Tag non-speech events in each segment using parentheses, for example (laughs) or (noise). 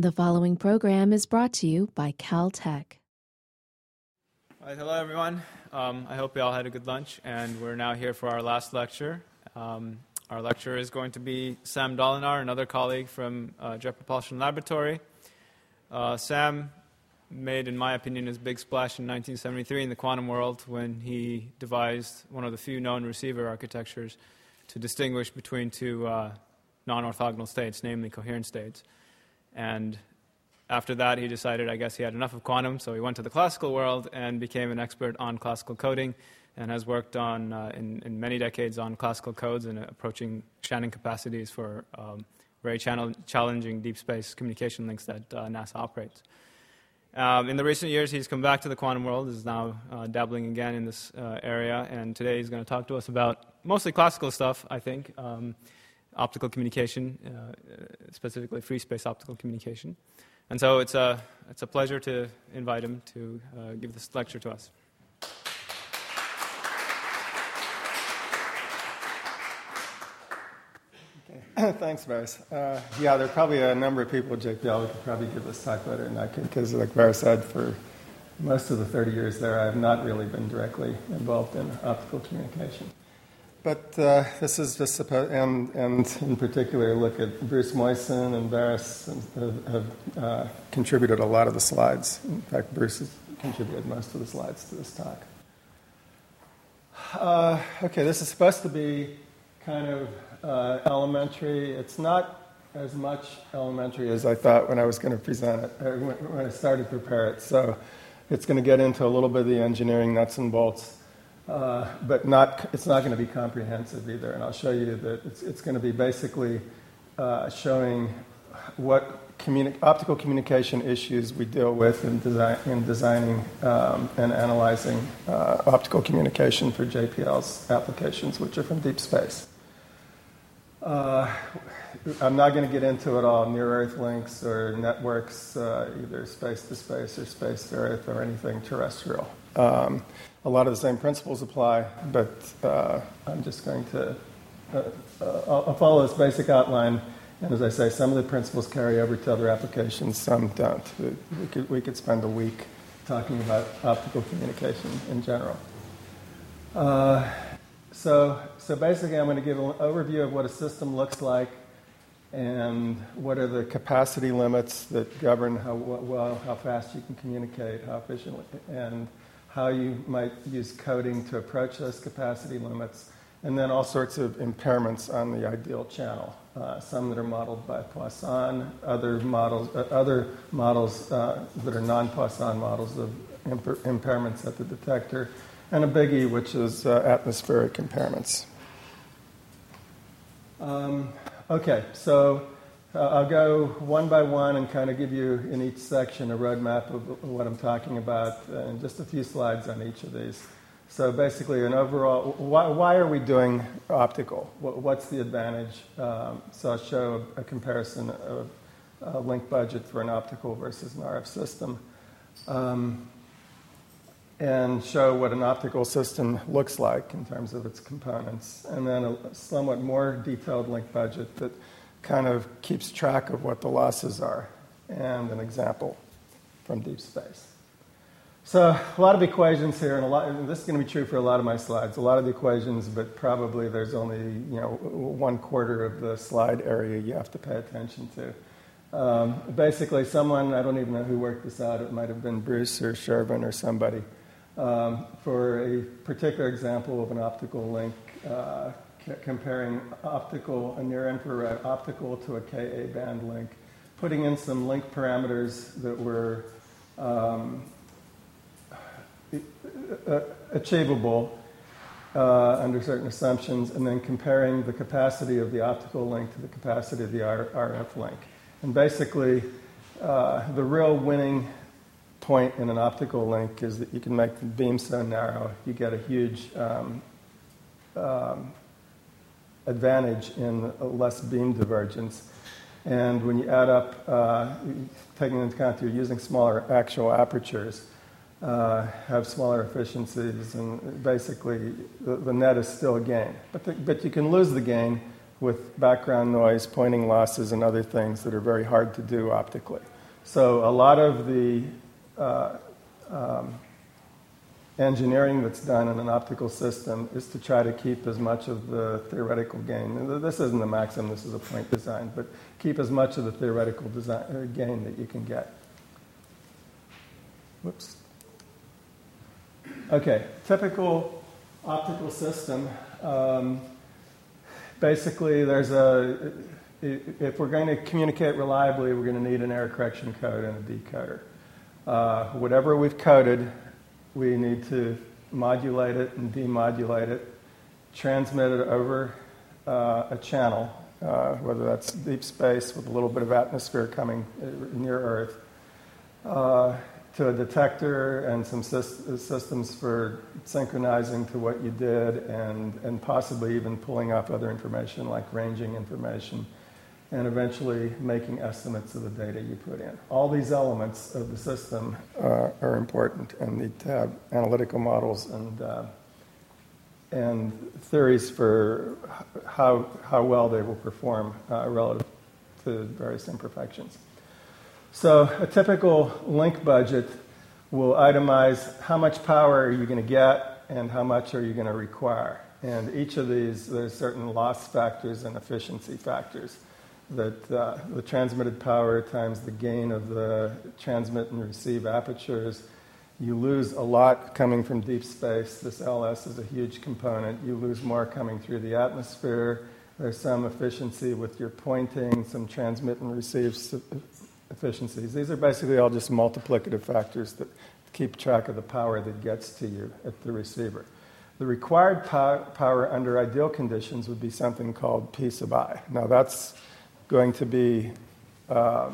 The following program is brought to you by Caltech. Right, hello, everyone. Um, I hope you all had a good lunch, and we're now here for our last lecture. Um, our lecturer is going to be Sam Dolinar, another colleague from uh, Jet Propulsion Laboratory. Uh, Sam made, in my opinion, his big splash in 1973 in the quantum world when he devised one of the few known receiver architectures to distinguish between two uh, non orthogonal states, namely coherent states. And after that, he decided, I guess, he had enough of quantum, so he went to the classical world and became an expert on classical coding and has worked on, uh, in, in, many decades on classical codes and approaching Shannon capacities for um, very channel- challenging deep space communication links that uh, NASA operates. Um, in the recent years, he's come back to the quantum world, is now uh, dabbling again in this uh, area, and today he's going to talk to us about mostly classical stuff, I think, um, optical communication, uh, specifically free space optical communication. And so it's a, it's a pleasure to invite him to uh, give this lecture to us. (coughs) Thanks, Baris. Uh, yeah, there are probably a number of people JPL who could probably give this talk better than I could, because, like Baris said, for most of the 30 years there, I have not really been directly involved in optical communication. But uh, this is just supposed, and, and in particular, look at Bruce Moision and Baris have, have uh, contributed a lot of the slides. In fact, Bruce has contributed most of the slides to this talk. Uh, okay, this is supposed to be kind of uh, elementary. It's not as much elementary as I thought when I was going to present it, when I started to prepare it. So it's going to get into a little bit of the engineering nuts and bolts, uh, but not, it's not going to be comprehensive either. And I'll show you that it's, it's going to be basically uh, showing what communi- optical communication issues we deal with in, in designing um, and analyzing uh, optical communication for JPL's applications, which are from deep space. Uh, I'm not going to get into it all near Earth links or networks, uh, either space to space or space to Earth or anything terrestrial. Um, a lot of the same principles apply, but uh, I'm just going to uh, uh, I'll follow this basic outline. And as I say, some of the principles carry over to other applications, some don't. We could, we could spend a week talking about optical communication in general. Uh, so, so basically, I'm going to give an overview of what a system looks like and what are the capacity limits that govern how well, how fast you can communicate, how efficiently, and how you might use coding to approach those capacity limits, and then all sorts of impairments on the ideal channel. Uh, some that are modeled by Poisson, other models, uh, other models uh, that are non-Poisson models of imp- impairments at the detector, and a biggie, which is uh, atmospheric impairments. Um, okay, so uh, I'll go one by one and kind of give you in each section a roadmap of what I'm talking about and just a few slides on each of these. So basically, an overall, why, why are we doing optical? What's the advantage? Um, so I'll show a, a comparison of a link budget for an optical versus an RF system. Um, and show what an optical system looks like in terms of its components, and then a somewhat more detailed link budget that kind of keeps track of what the losses are, and an example from deep space. So a lot of equations here, and a lot. And this is going to be true for a lot of my slides. A lot of the equations, but probably there's only you know one quarter of the slide area you have to pay attention to. Um, basically, someone I don't even know who worked this out. It might have been Bruce or Shervin or somebody um, for a particular example of an optical link, uh, comparing optical, a near infrared optical to a Ka band link, putting in some link parameters that were um, achievable uh, under certain assumptions, and then comparing the capacity of the optical link to the capacity of the RF link. And basically, uh, the real winning point in an optical link is that you can make the beam so narrow, you get a huge um, um, advantage in less beam divergence. And when you add up, uh, taking into account you're using smaller actual apertures, uh, have smaller efficiencies, and basically the, the, net is still a gain. But, the, but you can lose the gain with background noise, pointing losses, and other things that are very hard to do optically. So a lot of the uh, um, engineering that's done in an optical system is to try to keep as much of the theoretical gain. This isn't the maximum, this is a point design, but keep as much of the theoretical design, uh, gain that you can get. Whoops. Okay, typical optical system. Um, basically, there's a if we're going to communicate reliably, we're going to need an error correction code and a decoder. Uh, whatever we've coded, we need to modulate it and demodulate it, transmit it over uh, a channel, uh, whether that's deep space with a little bit of atmosphere coming uh, near Earth, uh, to a detector and some systems for synchronizing to what you did and, and possibly even pulling off other information like ranging information and eventually making estimates of the data you put in. All these elements of the system uh, are important and need to have analytical models and, uh, and theories for how, how well they will perform uh, relative to various imperfections. So, a typical link budget will itemize how much power are you going to get and how much are you going to require. And each of these, there's certain loss factors and efficiency factors that uh, the transmitted power times the gain of the transmit and receive apertures. You lose a lot coming from deep space. This LS is a huge component. You lose more coming through the atmosphere. There's some efficiency with your pointing, some transmit and receive efficiencies. These are basically all just multiplicative factors that keep track of the power that gets to you at the receiver. The required power under ideal conditions would be something called P sub i. Now, that's going to be, uh,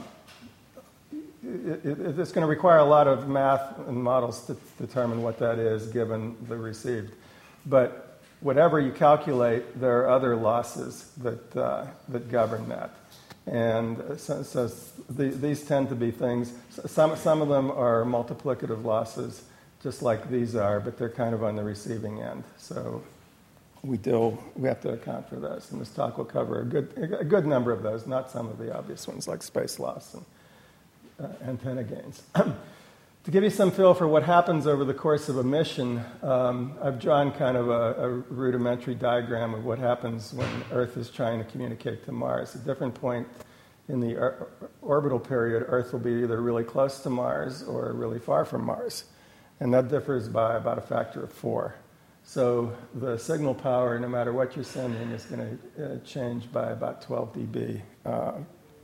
it, it, it's going to require a lot of math and models to determine what that is given the received. But whatever you calculate, there are other losses that, uh, that govern that. And so, so the, these tend to be things, some, some of them are multiplicative losses, just like these are, but they're kind of on the receiving end. So we deal, we have to account for those. And this talk will cover a good, a good number of those, not some of the obvious ones like space loss and uh, antenna gains. (clears throat) to give you some feel for what happens over the course of a mission, um, I've drawn kind of a, a, rudimentary diagram of what happens when Earth is trying to communicate to Mars. At different point in the or- orbital period, Earth will be either really close to Mars or really far from Mars. And that differs by about a factor of four. So the signal power, no matter what you're sending, is going to uh, change by about 12 dB uh,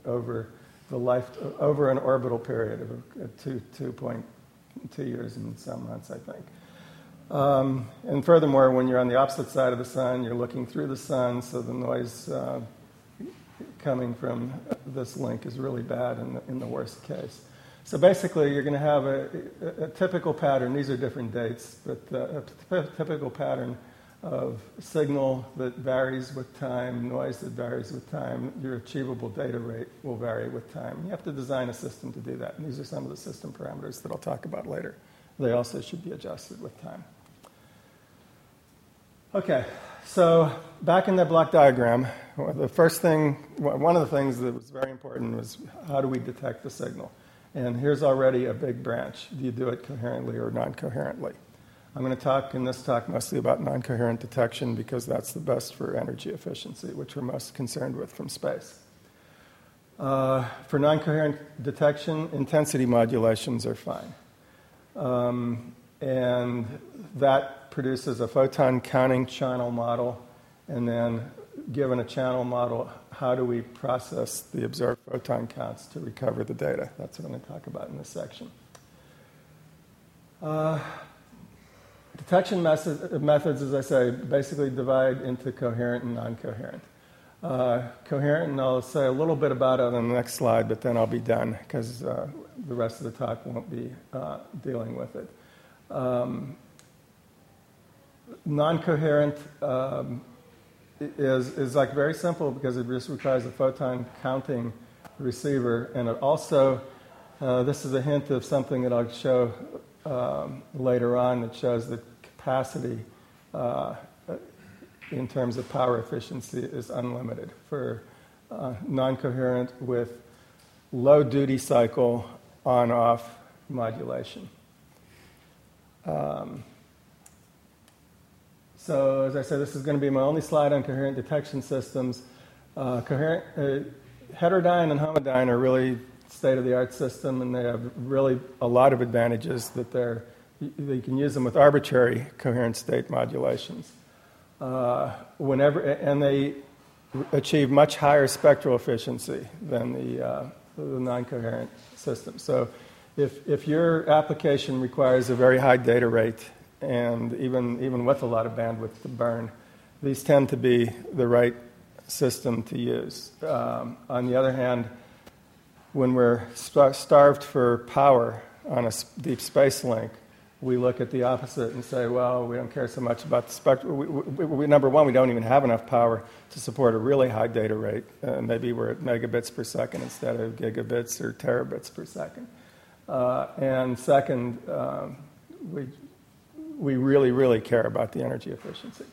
over the life over an orbital period of uh, two, 2.2 years and some months, I think. Um, and furthermore, when you're on the opposite side of the sun, you're looking through the sun, so the noise uh, coming from this link is really bad in the, in the worst case. So basically, you're going to have a, a, typical pattern. These are different dates, but uh, a typical pattern of signal that varies with time, noise that varies with time. Your achievable data rate will vary with time. You have to design a system to do that. And these are some of the system parameters that I'll talk about later. They also should be adjusted with time. Okay, so back in that block diagram, the first thing, one of the things that was very important was how do we detect the signal? And here's already a big branch. Do you do it coherently or non coherently? I'm going to talk in this talk mostly about non coherent detection because that's the best for energy efficiency, which we're most concerned with from space. Uh, for non coherent detection, intensity modulations are fine. Um, and that produces a photon counting channel model, and then given a channel model, how do we process the observed photon counts to recover the data? That's what I'm going to talk about in this section. Uh, detection methods, as I say, basically divide into coherent and non coherent. Uh, coherent, and I'll say a little bit about it on the next slide, but then I'll be done because uh, the rest of the talk won't be uh, dealing with it. Um, non coherent um, is, is like very simple because it just requires a photon counting receiver. And it also, uh, this is a hint of something that I'll show um, later on that shows that capacity uh, in terms of power efficiency is unlimited for uh, non coherent with low duty cycle on off modulation. Um, so, as I said, this is going to be my only slide on coherent detection systems. Uh, coherent, uh, heterodyne and homodyne are really state of the art system, and they have really a lot of advantages that they're, you can use them with arbitrary coherent state modulations. Uh, whenever, and they achieve much higher spectral efficiency than the, uh, the non coherent system. So, if, if your application requires a very high data rate, and even, even with a lot of bandwidth to burn, these tend to be the right system to use. Um, on the other hand, when we're starved for power on a deep space link, we look at the opposite and say, well, we don't care so much about the spectrum. We, we, we, number one, we don't even have enough power to support a really high data rate. Uh, maybe we're at megabits per second instead of gigabits or terabits per second. Uh, and second, um, we, we really, really care about the energy efficiency.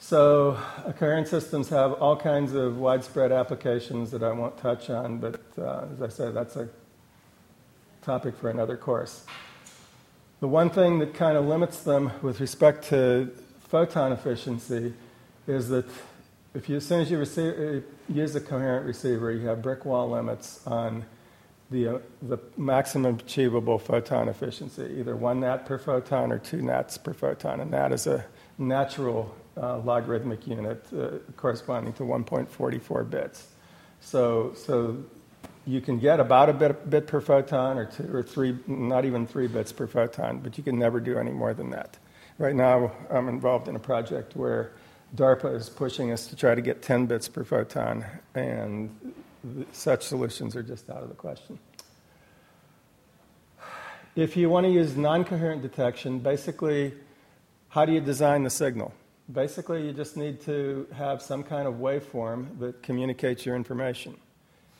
So, coherent systems have all kinds of widespread applications that I won't touch on, but uh, as I said, that's a topic for another course. The one thing that kind of limits them with respect to photon efficiency is that if you, as soon as you receive, use a coherent receiver, you have brick wall limits on the, uh, the maximum achievable photon efficiency, either one nat per photon or two nats per photon, and that is a natural uh, logarithmic unit uh, corresponding to 1.44 bits. So, so you can get about a bit, bit per photon or two or three, not even three bits per photon, but you can never do any more than that. Right now, I'm involved in a project where DARPA is pushing us to try to get 10 bits per photon, and such solutions are just out of the question. If you want to use non coherent detection, basically, how do you design the signal? Basically, you just need to have some kind of waveform that communicates your information.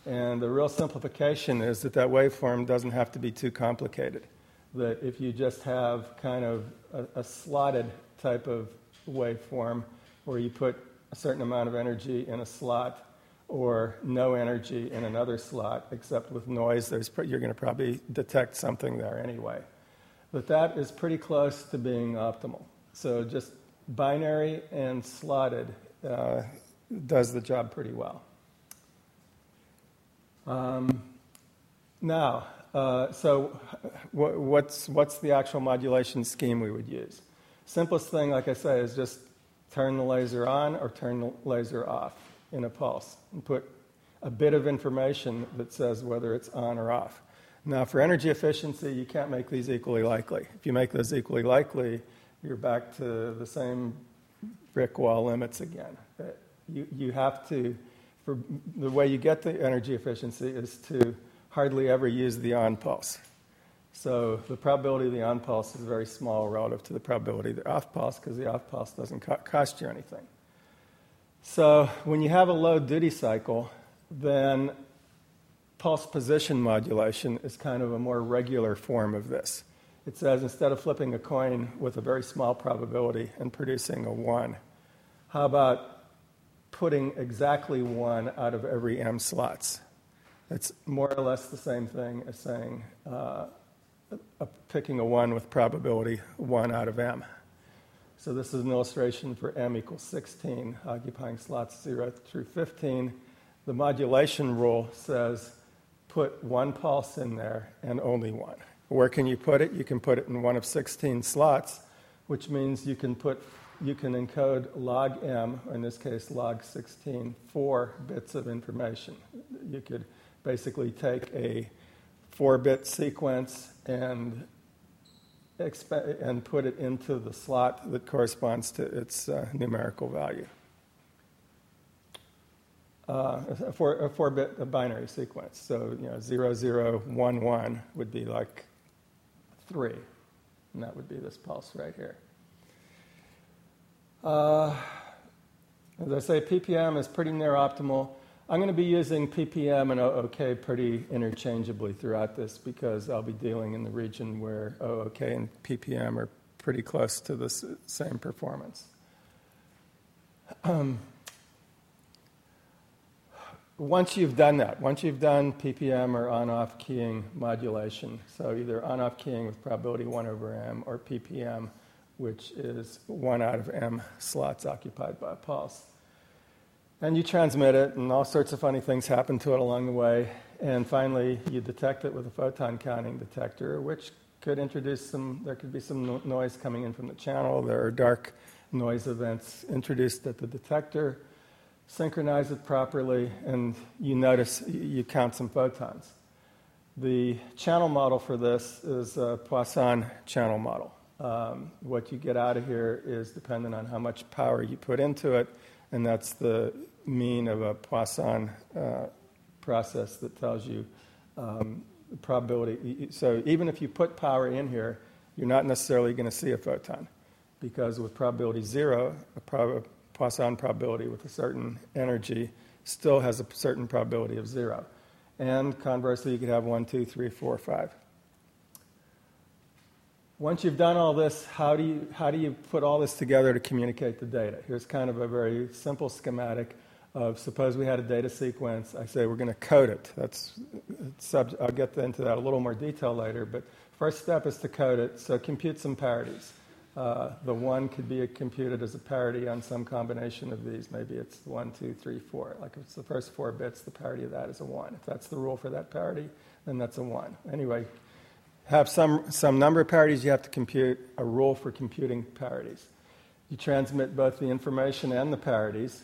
And the real simplification is that that waveform doesn't have to be too complicated. That if you just have kind of a, a slotted type of waveform where you put a certain amount of energy in a slot or no energy in another slot, except with noise, there's, you're going to probably detect something there anyway. But that is pretty close to being optimal. So just binary and slotted uh, does the job pretty well. Um, now, uh, so what's, what's the actual modulation scheme we would use? Simplest thing, like I say, is just turn the laser on or turn the laser off in a pulse and put a bit of information that says whether it's on or off. Now, for energy efficiency, you can't make these equally likely. If you make those equally likely, you're back to the same brick wall limits again. You, you have to, for the way you get the energy efficiency is to hardly ever use the on pulse. So the probability of the on pulse is very small relative to the probability of the off pulse because the off pulse doesn't co- cost you anything. So when you have a low duty cycle, then pulse position modulation is kind of a more regular form of this it says instead of flipping a coin with a very small probability and producing a 1, how about putting exactly one out of every m slots? It's more or less the same thing as saying uh, picking a 1 with probability 1 out of m. So this is an illustration for m equals 16, occupying slots 0 through 15. The modulation rule says put one pulse in there and only one. Where can you put it? You can put it in one of 16 slots, which means you can put you can encode log m, or in this case log 16, four bits of information. You could basically take a four-bit sequence and and put it into the slot that corresponds to its uh, numerical value. Uh, a, four, a four-bit binary sequence. So you know, zero zero one one would be like 3. And that would be this pulse right here. Uh, as I say, ppm is pretty near optimal. I'm going to be using ppm and OOK pretty interchangeably throughout this because I'll be dealing in the region where OOK and ppm are pretty close to the same performance. Um, once you've done that, once you've done PPM or on off keying modulation, so either on off keying with probability 1 over m or PPM, which is 1 out of m slots occupied by a pulse. And you transmit it, and all sorts of funny things happen to it along the way. And finally, you detect it with a photon counting detector, which could introduce some, there could be some no- noise coming in from the channel. There are dark noise events introduced at the detector synchronize it properly, and you notice you count some photons. The channel model for this is a Poisson channel model. Um, what you get out of here is dependent on how much power you put into it, and that's the mean of a Poisson uh, process that tells you um, the probability. So even if you put power in here, you're not necessarily going to see a photon, because with probability zero, a prob- Poisson probability with a certain energy still has a certain probability of zero. And conversely, you could have one, two, three, four, five. Once you've done all this, how do you, how do you put all this together to communicate the data? Here's kind of a very simple schematic of suppose we had a data sequence. I say we're going to code it. That's sub, I'll get into that a little more detail later, but first step is to code it. So compute some parities. Uh, the one could be computed as a parity on some combination of these. Maybe it's one, two, three, four. Like if it's the first four bits, the parity of that is a one. If that's the rule for that parity, then that's a one. Anyway, have some, some number of parities you have to compute, a rule for computing parities. You transmit both the information and the parities.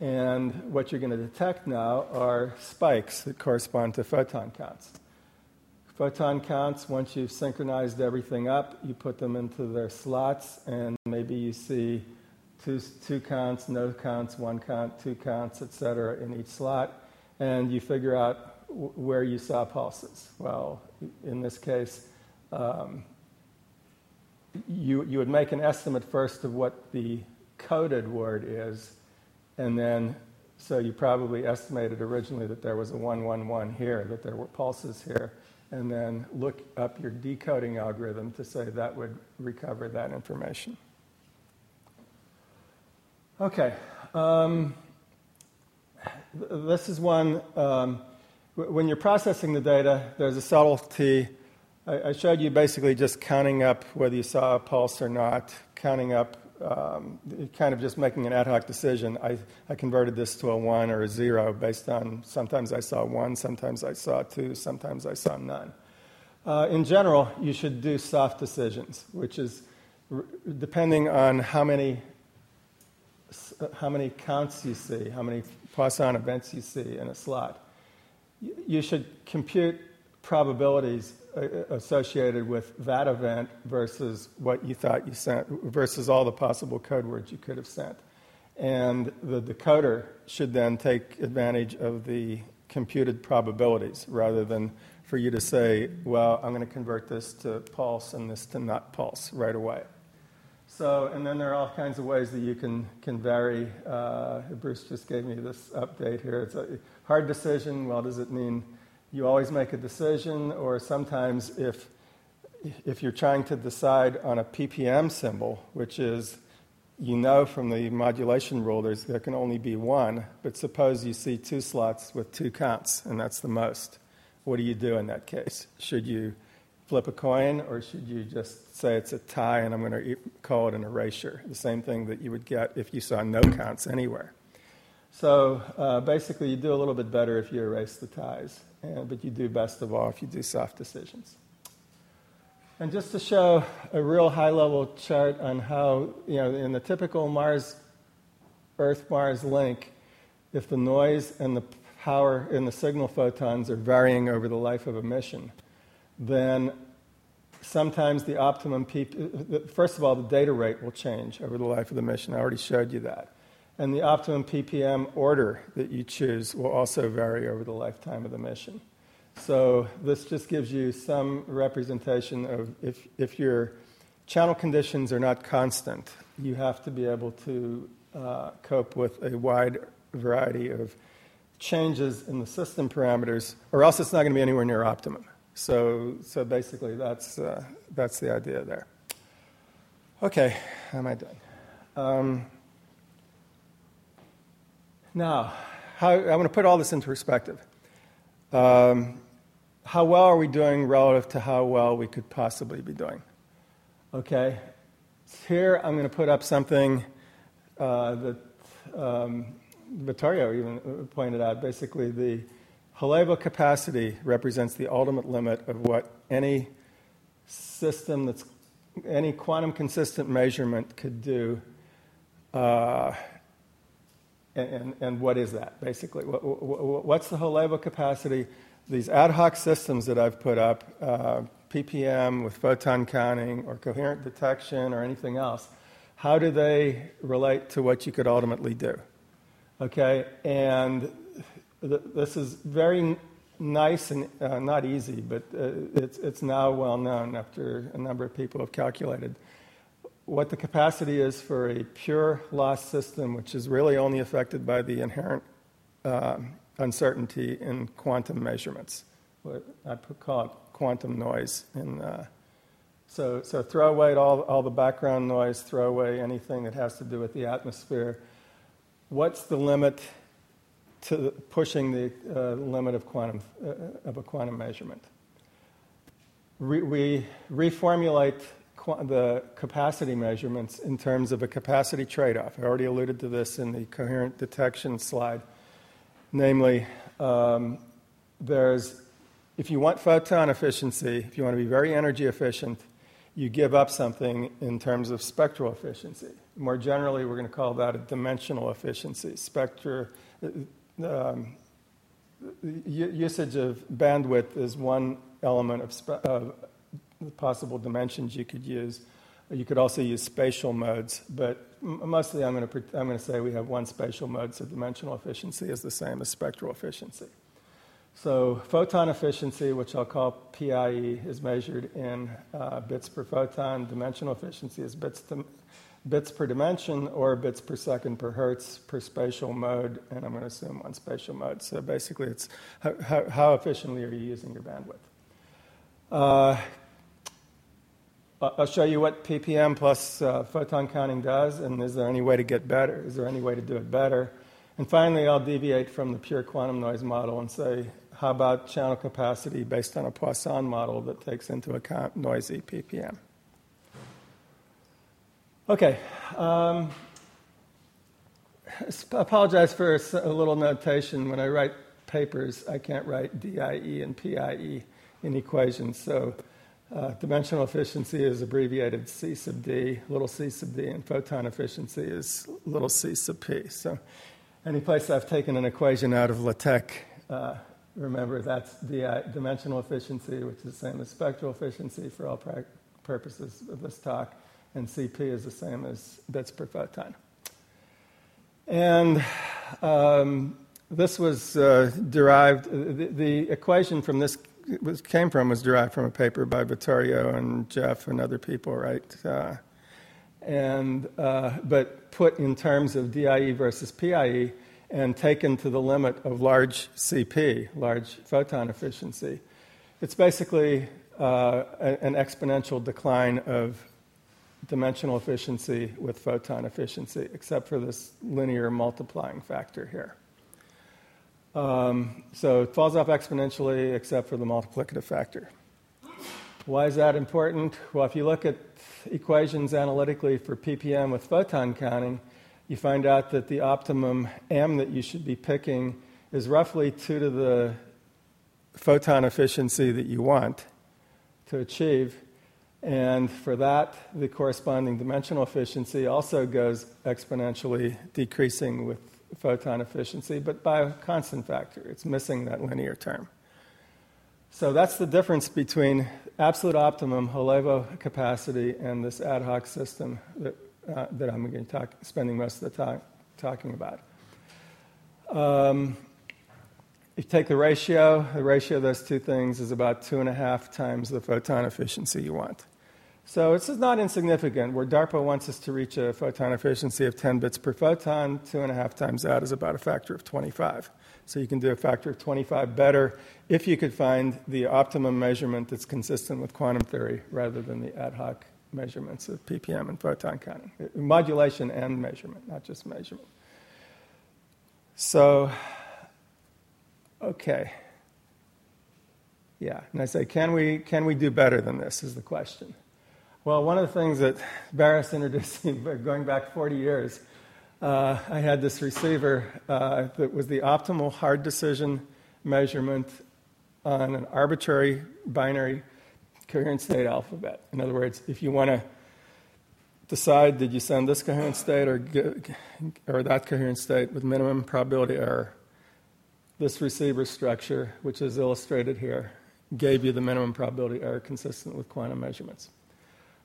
And what you're going to detect now are spikes that correspond to photon counts. Photon counts, once you've synchronized everything up, you put them into their slots, and maybe you see two, two counts, no counts, one count, two counts, etc., in each slot, and you figure out w- where you saw pulses. Well, in this case, um, you, you would make an estimate first of what the coded word is, and then so you probably estimated originally that there was a 111 here, that there were pulses here and then look up your decoding algorithm to say that would recover that information. Okay. Um, this is one. Um, when you're processing the data, there's a subtlety. I, I, showed you basically just counting up whether you saw a pulse or not, counting up um, kind of just making an ad hoc decision. I, I converted this to a one or a zero based on sometimes I saw one, sometimes I saw two, sometimes I saw none. Uh, in general, you should do soft decisions, which is r- depending on how many, how many counts you see, how many Poisson events you see in a slot. You should compute probabilities associated with that event versus what you thought you sent, versus all the possible code words you could have sent. And the decoder should then take advantage of the computed probabilities rather than for you to say, well, I'm going to convert this to pulse and this to not pulse right away. So, and then there are all kinds of ways that you can, can vary. Uh, Bruce just gave me this update here. It's a hard decision. Well, does it mean you always make a decision, or sometimes if, if you're trying to decide on a ppm symbol, which is you know from the modulation rule there's, there can only be one, but suppose you see two slots with two counts, and that's the most. What do you do in that case? Should you flip a coin, or should you just say it's a tie and I'm going to call it an erasure? The same thing that you would get if you saw no counts anywhere. So uh, basically, you do a little bit better if you erase the ties, and, but you do best of all if you do soft decisions. And just to show a real high level chart on how, you know, in the typical Mars, Earth Mars link, if the noise and the power in the signal photons are varying over the life of a mission, then sometimes the optimum peak, first of all, the data rate will change over the life of the mission. I already showed you that. And the optimum PPM order that you choose will also vary over the lifetime of the mission. So this just gives you some representation of if, if your channel conditions are not constant, you have to be able to uh, cope with a wide variety of changes in the system parameters, or else it's not going to be anywhere near optimum. So, so basically, that's, uh, that's the idea there. Okay, am I done? Um, Now, how, I want to put all this into perspective. Um, how well are we doing relative to how well we could possibly be doing? Okay, here I'm going to put up something uh, that um, Vittorio even pointed out. Basically, the Holevo capacity represents the ultimate limit of what any system that's any quantum consistent measurement could do. Uh, and, and, what is that, basically? What, what, what's the whole Holevo capacity? These ad hoc systems that I've put up, uh, PPM with photon counting or coherent detection or anything else, how do they relate to what you could ultimately do? Okay, and th- this is very nice and uh, not easy, but uh, it's, it's now well known after a number of people have calculated what the capacity is for a pure loss system, which is really only affected by the inherent um, uncertainty in quantum measurements. What I call it quantum noise. In, uh, so, so throw away all, all the background noise, throw away anything that has to do with the atmosphere. What's the limit to pushing the uh, limit of, quantum, uh, of a quantum measurement? Re- we reformulate the capacity measurements in terms of a capacity trade off. I already alluded to this in the coherent detection slide. Namely, um, there's, if you want photon efficiency, if you want to be very energy efficient, you give up something in terms of spectral efficiency. More generally, we're going to call that a dimensional efficiency. Spectra, um, usage of bandwidth is one element of, spe- of possible dimensions you could use. You could also use spatial modes, but mostly I'm going, to, I'm going to say we have one spatial mode, so dimensional efficiency is the same as spectral efficiency. So photon efficiency, which I'll call PIE, is measured in uh, bits per photon. Dimensional efficiency is bits to, bits per dimension or bits per second per hertz per spatial mode, and I'm going to assume one spatial mode. So basically, it's how, how, efficiently are you using your bandwidth? Uh, I'll show you what ppm plus uh, photon counting does, and is there any way to get better? Is there any way to do it better? And finally, I'll deviate from the pure quantum noise model and say, how about channel capacity based on a Poisson model that takes into account noisy ppm? Okay. Um, apologize for a little notation. When I write papers, I can't write DIE and PIE in equations. So uh, dimensional efficiency is abbreviated C sub D, little c sub D, and photon efficiency is little c sub P. So any place I've taken an equation out of LaTeX, uh, remember that's DI, dimensional efficiency, which is the same as spectral efficiency for all pra- purposes of this talk and CP is the same as bits per photon. And um, this was uh, derived, the, the, equation from this was, came from was derived from a paper by Vittorio and Jeff and other people, right? Uh, and, uh, but put in terms of DIE versus PIE and taken to the limit of large CP, large photon efficiency. It's basically uh, an exponential decline of dimensional efficiency with photon efficiency, except for this linear multiplying factor here. Um, so it falls off exponentially except for the multiplicative factor. Why is that important? Well, if you look at equations analytically for ppm with photon counting, you find out that the optimum m that you should be picking is roughly 2 to the photon efficiency that you want to achieve. And for that, the corresponding dimensional efficiency also goes exponentially decreasing with photon efficiency, but by a constant factor. It's missing that linear term. So that's the difference between absolute optimum Holevo capacity and this ad hoc system that, uh, that I'm going to talk, spending most of the time talking about. Um, if you take the ratio, the ratio of those two things is about two and a half times the photon efficiency you want. So this is not insignificant. Where DARPA wants us to reach a photon efficiency of 10 bits per photon, two and a half times that is about a factor of 25. So you can do a factor of 25 better if you could find the optimum measurement that's consistent with quantum theory rather than the ad hoc measurements of ppm and photon counting. Modulation and measurement, not just measurement. So, okay. Yeah, and I say, can we, can we do better than this? Is the question. Well, one of the things that Baris introduced me, going back 40 years, uh, I had this receiver uh, that was the optimal hard decision measurement on an arbitrary binary coherent state alphabet. In other words, if you want to decide did you send this coherent state or, or that coherent state with minimum probability error, this receiver structure, which is illustrated here, gave you the minimum probability error consistent with quantum measurements.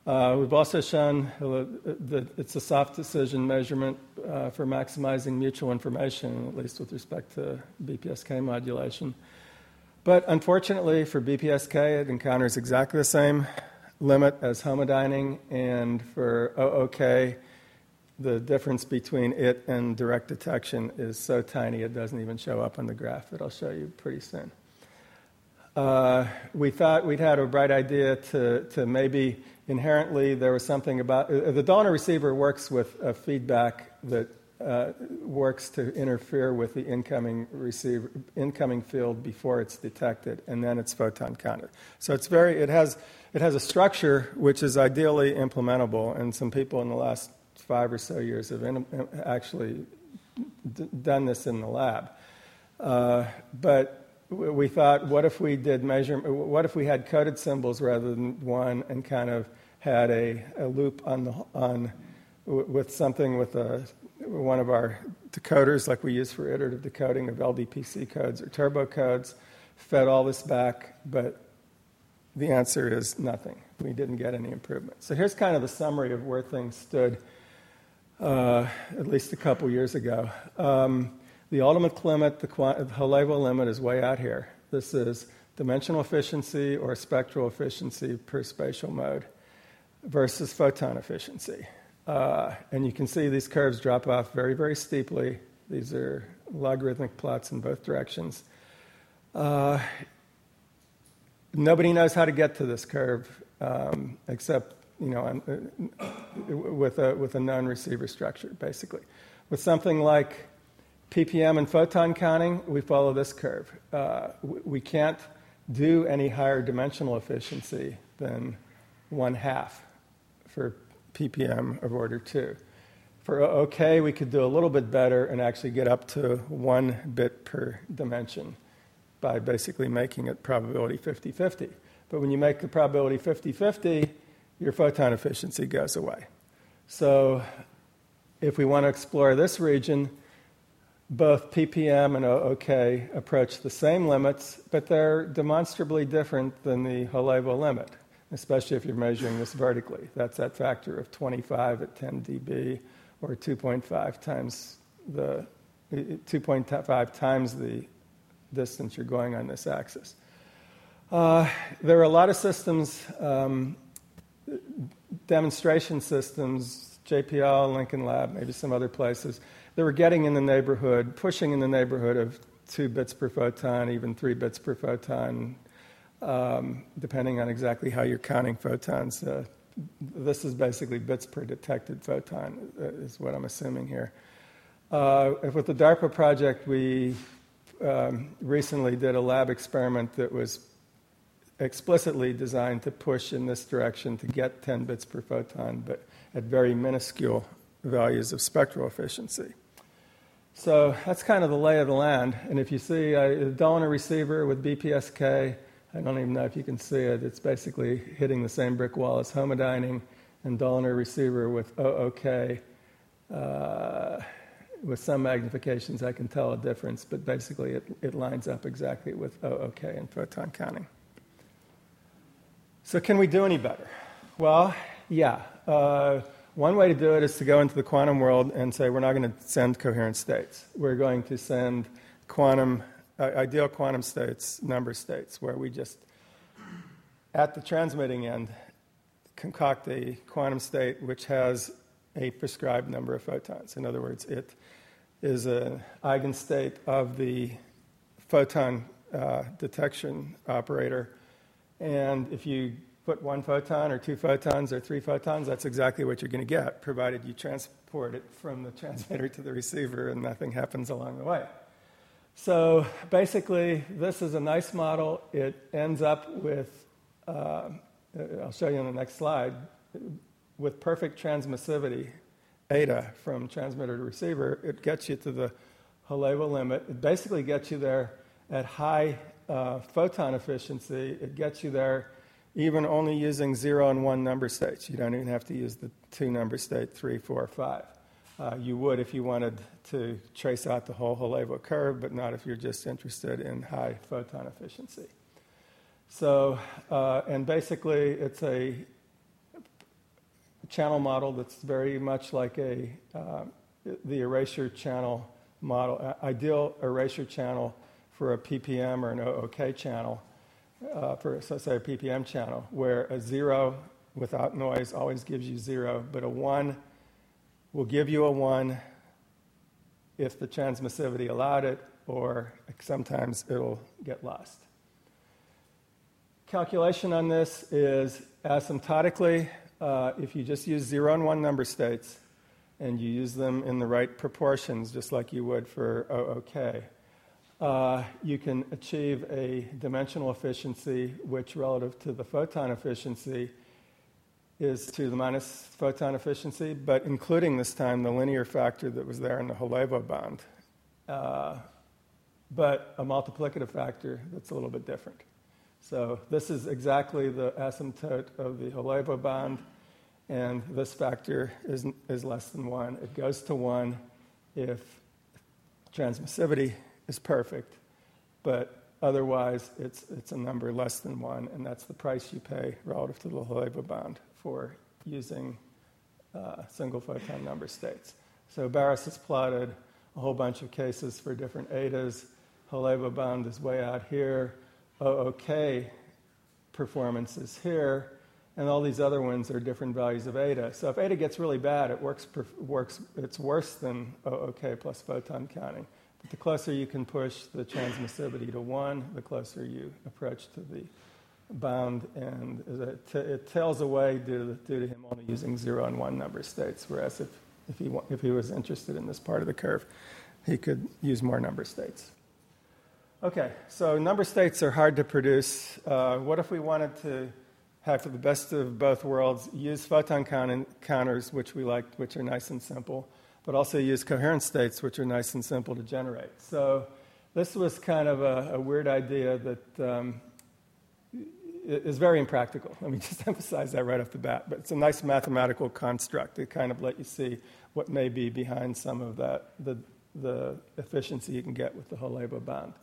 Uh, we've also shown that it's a soft decision measurement uh, for maximizing mutual information, at least with respect to BPSK modulation. But unfortunately for BPSK, it encounters exactly the same limit as homodyning, and for OOK, the difference between it and direct detection is so tiny it doesn't even show up on the graph that I'll show you pretty soon. Uh, we thought we'd had a bright idea to, to maybe inherently there was something about uh, the Dolinar receiver works with a feedback that uh, works to interfere with the incoming receiver incoming field before it's detected and then it's photon counted so it's very it has it has a structure which is ideally implementable and some people in the last five or so years have in, actually d- done this in the lab uh, but we thought, what if we did measure? What if we had coded symbols rather than one, and kind of had a, a loop on the on with something with a, one of our decoders, like we use for iterative decoding of LDPC codes or turbo codes, fed all this back, but the answer is nothing. We didn't get any improvement. So here's kind of the summary of where things stood, uh, at least a couple years ago. Um, the ultimate limit, the, Holevo limit, is way out here. This is dimensional efficiency or spectral efficiency per spatial mode versus photon efficiency. Uh, and you can see these curves drop off very, very steeply. These are logarithmic plots in both directions. Uh, nobody knows how to get to this curve um, except you know, with, a, with a known receiver structure, basically. With something like ppm and photon counting, we follow this curve. Uh, we can't do any higher dimensional efficiency than one half for ppm of order two. For OOK, we could do a little bit better and actually get up to one bit per dimension by basically making it probability 50 50. But when you make the probability 50 50, your photon efficiency goes away. So if we want to explore this region, both ppm and OOK approach the same limits, but they're demonstrably different than the Holevo limit, especially if you're measuring this vertically. That's that factor of 25 at 10 dB, or 2.5 times the 2.5 times the distance you're going on this axis. Uh, there are a lot of systems, um, demonstration systems, JPL, Lincoln Lab, maybe some other places they were getting in the neighborhood, pushing in the neighborhood of two bits per photon, even three bits per photon, um, depending on exactly how you're counting photons. Uh, this is basically bits per detected photon, uh, is what I'm assuming here. Uh, with the DARPA project, we um, recently did a lab experiment that was explicitly designed to push in this direction to get 10 bits per photon, but at very minuscule values of spectral efficiency. So that's kind of the lay of the land. And if you see a Dolinar receiver with BPSK, I don't even know if you can see it, it's basically hitting the same brick wall as homodyning, and Dolinar receiver with OOK. Uh, with some magnifications, I can tell a difference, but basically it, it lines up exactly with OOK and photon counting. So, can we do any better? Well, yeah. Uh, one way to do it is to go into the quantum world and say, we're not going to send coherent states. We're going to send quantum, ideal quantum states, number states, where we just, at the transmitting end, concoct a quantum state which has a prescribed number of photons. In other words, it is an eigenstate of the photon uh, detection operator. And if you put one photon or two photons or three photons, that's exactly what you're going to get, provided you transport it from the transmitter to the receiver and nothing happens along the way. So basically, this is a nice model. It ends up with, uh, I'll show you on the next slide, with perfect transmissivity, eta from transmitter to receiver. It gets you to the Holevo limit. It basically gets you there at high uh, photon efficiency. It gets you there even only using zero and one number states. You don't even have to use the two number state, three, four, five. Uh, you would if you wanted to trace out the whole Holevo curve, but not if you're just interested in high photon efficiency. So, uh, and basically, it's a channel model that's very much like a uh, the erasure channel model, uh, ideal erasure channel for a PPM or an OOK channel, uh, for so say a PPM channel, where a zero without noise always gives you zero, but a one will give you a 1 if the transmissivity allowed it, or sometimes it'll get lost. Calculation on this is asymptotically, uh, if you just use 0 and 1 number states and you use them in the right proportions, just like you would for OOK, uh, you can achieve a dimensional efficiency which, relative to the photon efficiency, is to the minus photon efficiency, but including this time the linear factor that was there in the Holevo bound, uh, but a multiplicative factor that's a little bit different. So this is exactly the asymptote of the Holevo bound, and this factor is, is less than 1. It goes to 1 if transmissivity is perfect, but otherwise it's, it's a number less than 1, and that's the price you pay relative to the Holevo bound for using uh, single photon number states. So Baris has plotted a whole bunch of cases for different etas. Holevo bound is way out here. OOK performance is here. And all these other ones are different values of eta. So if eta gets really bad, it works, works it's worse than OOK plus photon counting. But the closer you can push the transmissivity to 1, the closer you approach to the bound, and it, t- it tells away due to, due to him only using zero and one number states, whereas if, if, he, if he was interested in this part of the curve, he could use more number states. Okay, so number states are hard to produce. Uh, what if we wanted to have, the best of both worlds, use photon count- counters, which we like, which are nice and simple, but also use coherent states, which are nice and simple to generate? So this was kind of a, a weird idea that um, is very impractical. Let me (laughs) just emphasize that right off the bat. But it's a nice mathematical construct to kind of let you see what may be behind some of that, the, the efficiency you can get with the Holevo bound.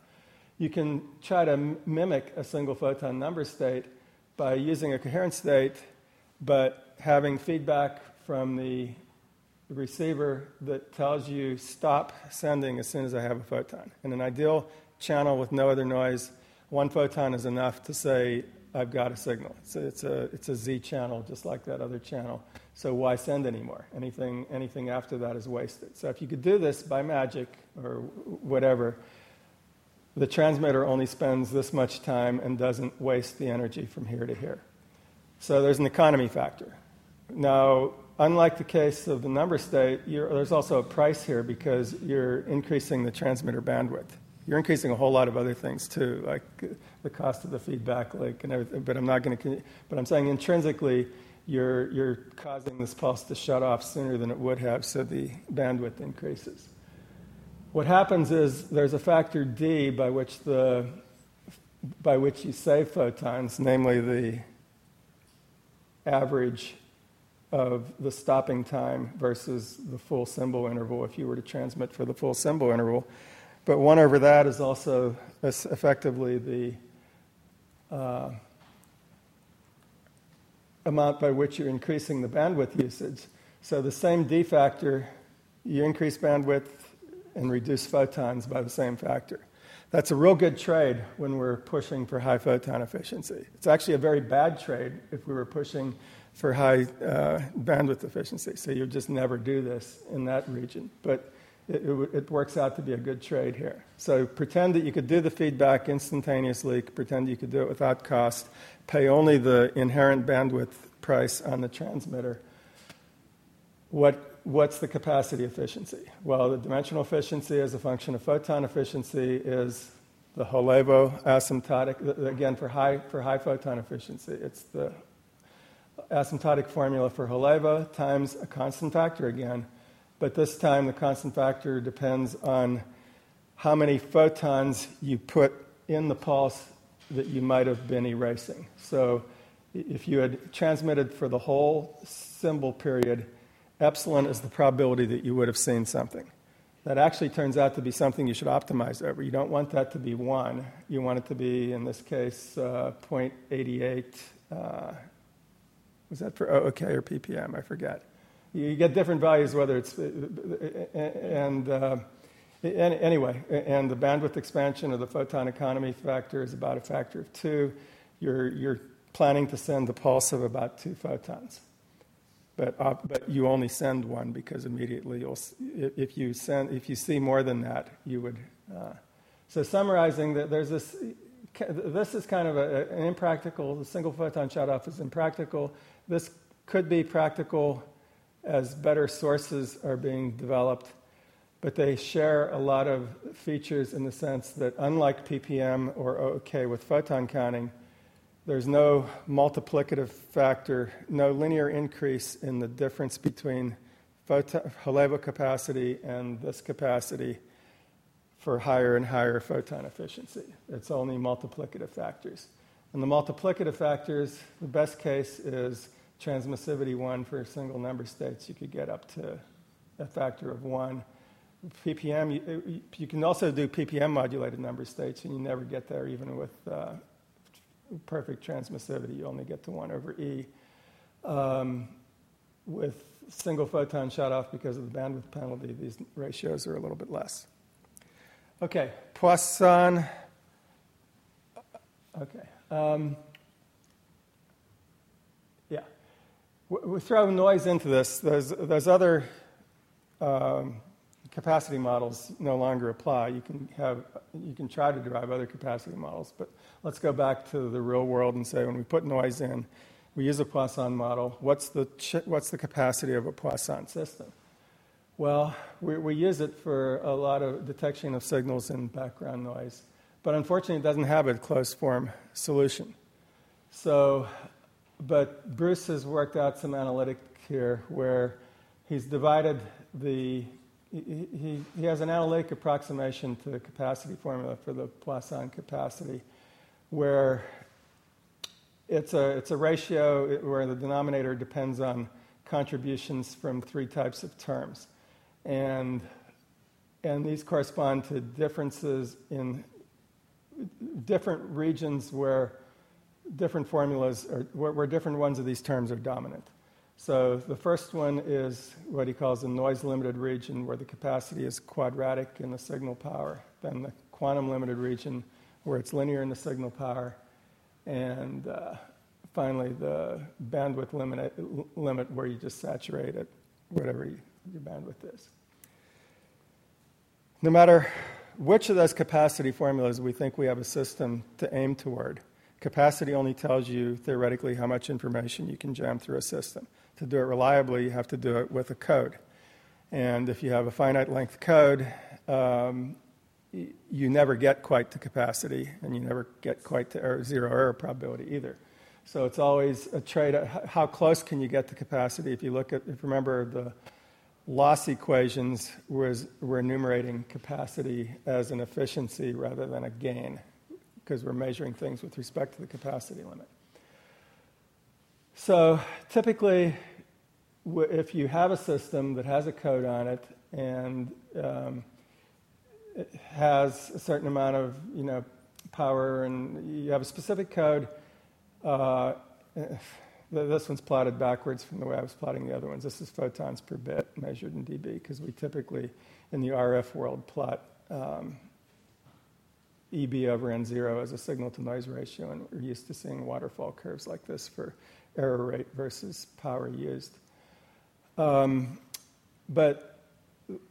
You can try to m- mimic a single photon number state by using a coherent state, but having feedback from the receiver that tells you stop sending as soon as I have a photon. In an ideal channel with no other noise, one photon is enough to say I've got a signal. It's a, it's a, it's a Z channel, just like that other channel. So why send anymore? Anything, anything after that is wasted. So if you could do this by magic or whatever, the transmitter only spends this much time and doesn't waste the energy from here to here. So there's an economy factor. Now, unlike the case of the number state, there's also a price here because you're increasing the transmitter bandwidth you're increasing a whole lot of other things too, like the cost of the feedback link and everything. But I'm not going to. But I'm saying intrinsically, you're you're causing this pulse to shut off sooner than it would have, so the bandwidth increases. What happens is there's a factor d by which the by which you save photons, namely the average of the stopping time versus the full symbol interval if you were to transmit for the full symbol interval. But 1 over that is also effectively the uh, amount by which you're increasing the bandwidth usage. So the same D factor, you increase bandwidth and reduce photons by the same factor. That's a real good trade when we're pushing for high photon efficiency. It's actually a very bad trade if we were pushing for high uh, bandwidth efficiency. So you would just never do this in that region. But it, it, it, works out to be a good trade here. So pretend that you could do the feedback instantaneously, pretend you could do it without cost, pay only the inherent bandwidth price on the transmitter. What, what's the capacity efficiency? Well, the dimensional efficiency as a function of photon efficiency is the Holevo asymptotic, again, for high, for high photon efficiency. It's the asymptotic formula for Holevo times a constant factor again but this time the constant factor depends on how many photons you put in the pulse that you might have been erasing. So if you had transmitted for the whole symbol period, epsilon is the probability that you would have seen something. That actually turns out to be something you should optimize over. You don't want that to be 1. You want it to be, in this case, uh, 0.88. Uh, was that for OOK or ppm? I forget you get different values, whether it's, and uh, anyway, and the bandwidth expansion of the photon economy factor is about a factor of two. You're, you're planning to send the pulse of about two photons. But, uh, but you only send one because immediately you'll, if you, send, if you see more than that, you would. Uh, so, summarizing, that there's this, this is kind of a, an impractical, the single photon shut off is impractical. This could be practical as better sources are being developed, but they share a lot of features in the sense that, unlike ppm or OOK with photon counting, there's no multiplicative factor, no linear increase in the difference between photon, Holevo capacity and this capacity for higher and higher photon efficiency. It's only multiplicative factors. And the multiplicative factors, the best case is transmissivity 1 for single number states, you could get up to a factor of 1. ppm, you, you can also do ppm modulated number states, and you never get there even with uh, perfect transmissivity. You only get to 1 over E. Um, with single photon shut off because of the bandwidth penalty, these ratios are a little bit less. Okay, Poisson. Okay. Um, we throw noise into this. There's, there's other um, capacity models no longer apply. You can have you can try to derive other capacity models, but let's go back to the real world and say when we put noise in, we use a Poisson model. What's the what's the capacity of a Poisson system? Well, we, we use it for a lot of detection of signals in background noise, but unfortunately, it doesn't have a closed form solution. So but Bruce has worked out some analytic here where he's divided the he, he, he has an analytic approximation to the capacity formula for the Poisson capacity, where it's a, it's a ratio where the denominator depends on contributions from three types of terms. And, and these correspond to differences in different regions where different formulas are, where, different ones of these terms are dominant. So the first one is what he calls the noise limited region, where the capacity is quadratic in the signal power. Then the quantum limited region, where it's linear in the signal power. And uh, finally, the bandwidth limit, limit, where you just saturate it, whatever you, your bandwidth is. No matter which of those capacity formulas we think we have a system to aim toward, Capacity only tells you theoretically how much information you can jam through a system. To do it reliably, you have to do it with a code. And if you have a finite length code, um, you never get quite to capacity, and you never get quite to error, zero error probability either. So it's always a trade. How close can you get to capacity? If you look at, if you remember the loss equations, was we're enumerating capacity as an efficiency rather than a gain because we're measuring things with respect to the capacity limit. So typically, if you have a system that has a code on it and um, it has a certain amount of you know power and you have a specific code, uh, this one's plotted backwards from the way I was plotting the other ones. This is photons per bit measured in dB because we typically in the RF world plot um, EB over N0 as a signal to noise ratio, and we're used to seeing waterfall curves like this for error rate versus power used. Um, but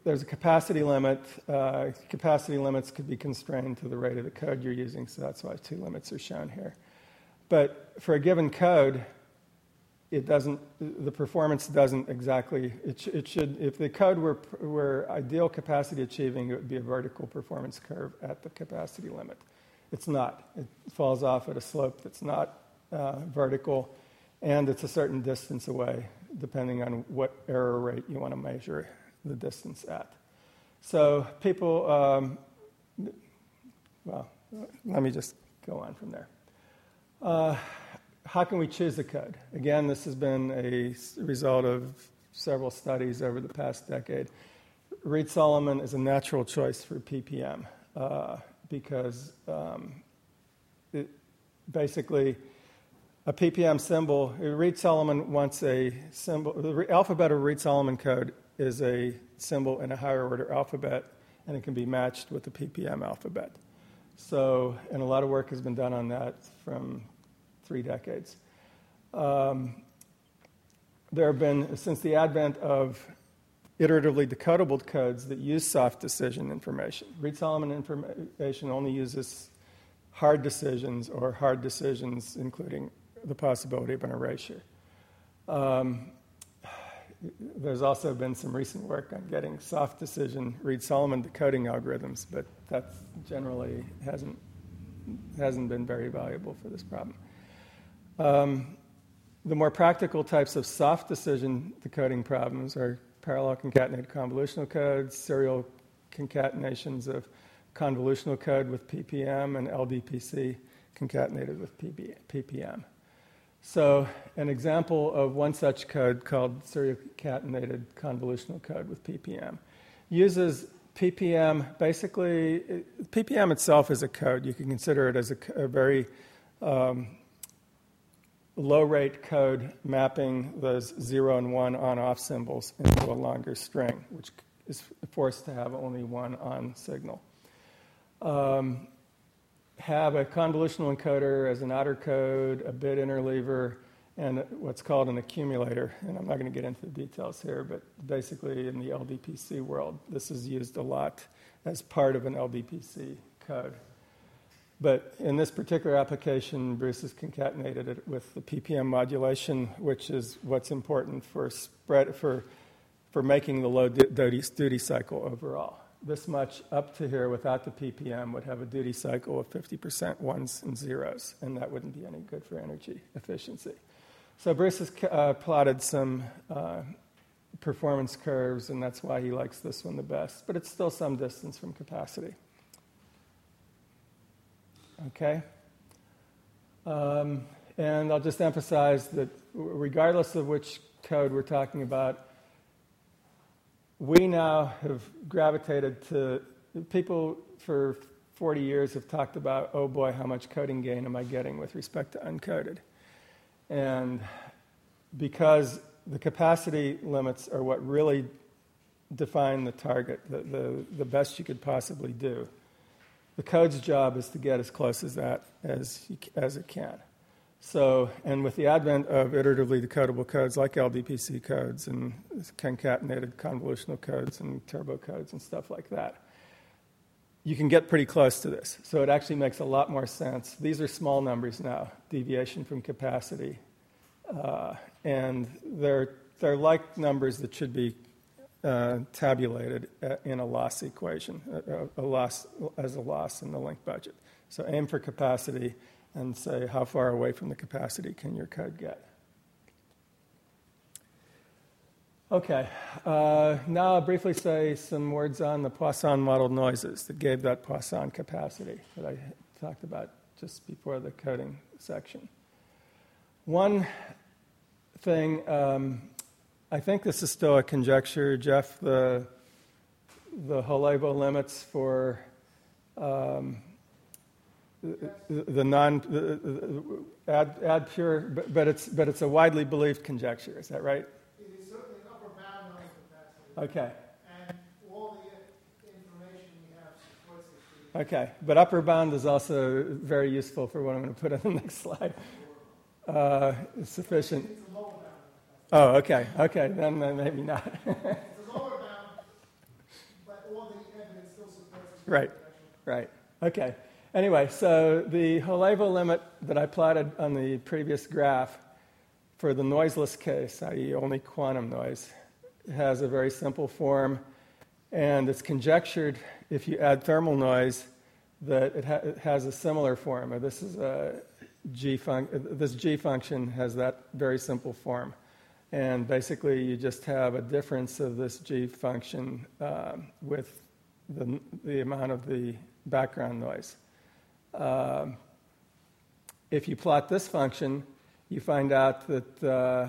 there's a capacity limit. Uh, capacity limits could be constrained to the rate of the code you're using, so that's why two limits are shown here. But for a given code, it doesn't, the performance doesn't exactly, it, sh- it should, if the code were, were ideal capacity achieving, it would be a vertical performance curve at the capacity limit. It's not. It falls off at a slope that's not uh, vertical, and it's a certain distance away, depending on what error rate you want to measure the distance at. So people, um, well, let me just go on from there. Uh, how can we choose the code? Again, this has been a result of several studies over the past decade. Reed Solomon is a natural choice for PPM uh, because um, it, basically a PPM symbol, Reed Solomon wants a symbol, the alphabet of Reed Solomon code is a symbol in a higher order alphabet, and it can be matched with the PPM alphabet. So, and a lot of work has been done on that from three decades. Um, there have been, since the advent of iteratively decodable codes that use soft decision information, Reed Solomon information only uses hard decisions or hard decisions, including the possibility of an erasure. Um, there's also been some recent work on getting soft decision Reed Solomon decoding algorithms, but that generally hasn't, hasn't been very valuable for this problem. Um, the more practical types of soft decision decoding problems are parallel concatenated convolutional codes, serial concatenations of convolutional code with PPM, and LDPC concatenated with PPM. So, an example of one such code called serial concatenated convolutional code with PPM uses PPM. Basically, PPM itself is a code. You can consider it as a, a very um, low rate code mapping those zero and one on off symbols into a longer string, which is forced to have only one on signal. Um, have a convolutional encoder as an outer code, a bit interleaver, and what's called an accumulator. And I'm not going to get into the details here, but basically in the LDPC world, this is used a lot as part of an LDPC code. But in this particular application, Bruce has concatenated it with the PPM modulation, which is what's important for spread for for making the low duty, cycle overall this much up to here without the ppm would have a duty cycle of 50% ones and zeros, and that wouldn't be any good for energy efficiency. So Bruce has uh, plotted some uh, performance curves, and that's why he likes this one the best, but it's still some distance from capacity. Okay? Um, and I'll just emphasize that regardless of which code we're talking about, we now have gravitated to people for 40 years have talked about, oh boy, how much coding gain am I getting with respect to uncoded? And because the capacity limits are what really define the target, the, the, the best you could possibly do, the code's job is to get as close as that as, as it can. So, and with the advent of iteratively decodable codes like LDPC codes and concatenated convolutional codes and turbo codes and stuff like that, you can get pretty close to this. So it actually makes a lot more sense. These are small numbers now, deviation from capacity. Uh, and they're, they're like numbers that should be uh, tabulated uh, in a loss equation, a, a loss as a loss in the link budget. So aim for capacity and say how far away from the capacity can your code get. Okay, uh, now I'll briefly say some words on the Poisson model noises that gave that Poisson capacity that I talked about just before the coding section. One thing, um, I think this is still a conjecture, Jeff, the, the Holevo limits for um, the non the, add, add pure, but, but, it's but it's a widely believed conjecture. Is that right? It is certainly an upper bound on capacity. Okay. And all the information we have supports it. Okay, but upper bound is also very useful for what I'm going to put on the next slide. Uh, sufficient. It's a lower bound. Oh, okay, okay, then, maybe not. (laughs) Right, right. Okay. Anyway, so the Holevo limit that I plotted on the previous graph for the noiseless case, i.e., only quantum noise, has a very simple form, and it's conjectured if you add thermal noise that it, ha- it has a similar form. This is a G fun- this G function has that very simple form. And basically, you just have a difference of this G function um, with the, the amount of the background noise. Um, if you plot this function, you find out that uh,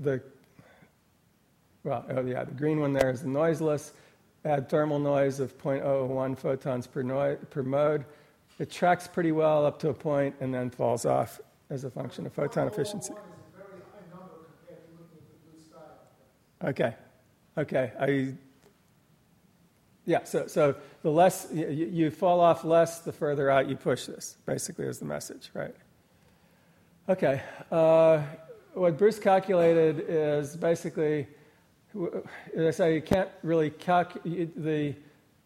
the well, oh yeah, the green one there is the noiseless. Add thermal noise of 0.01 photons per, per mode. It tracks pretty well up to a point and then falls off as a function of photon efficiency. One is a very high number compared to looking at the blue sky. Okay, okay. I yeah. So so the less you, you fall off less, the further out you push this. Basically, is the message, right? Okay. Uh, what Bruce calculated is basically, as I say, you can't really calculate the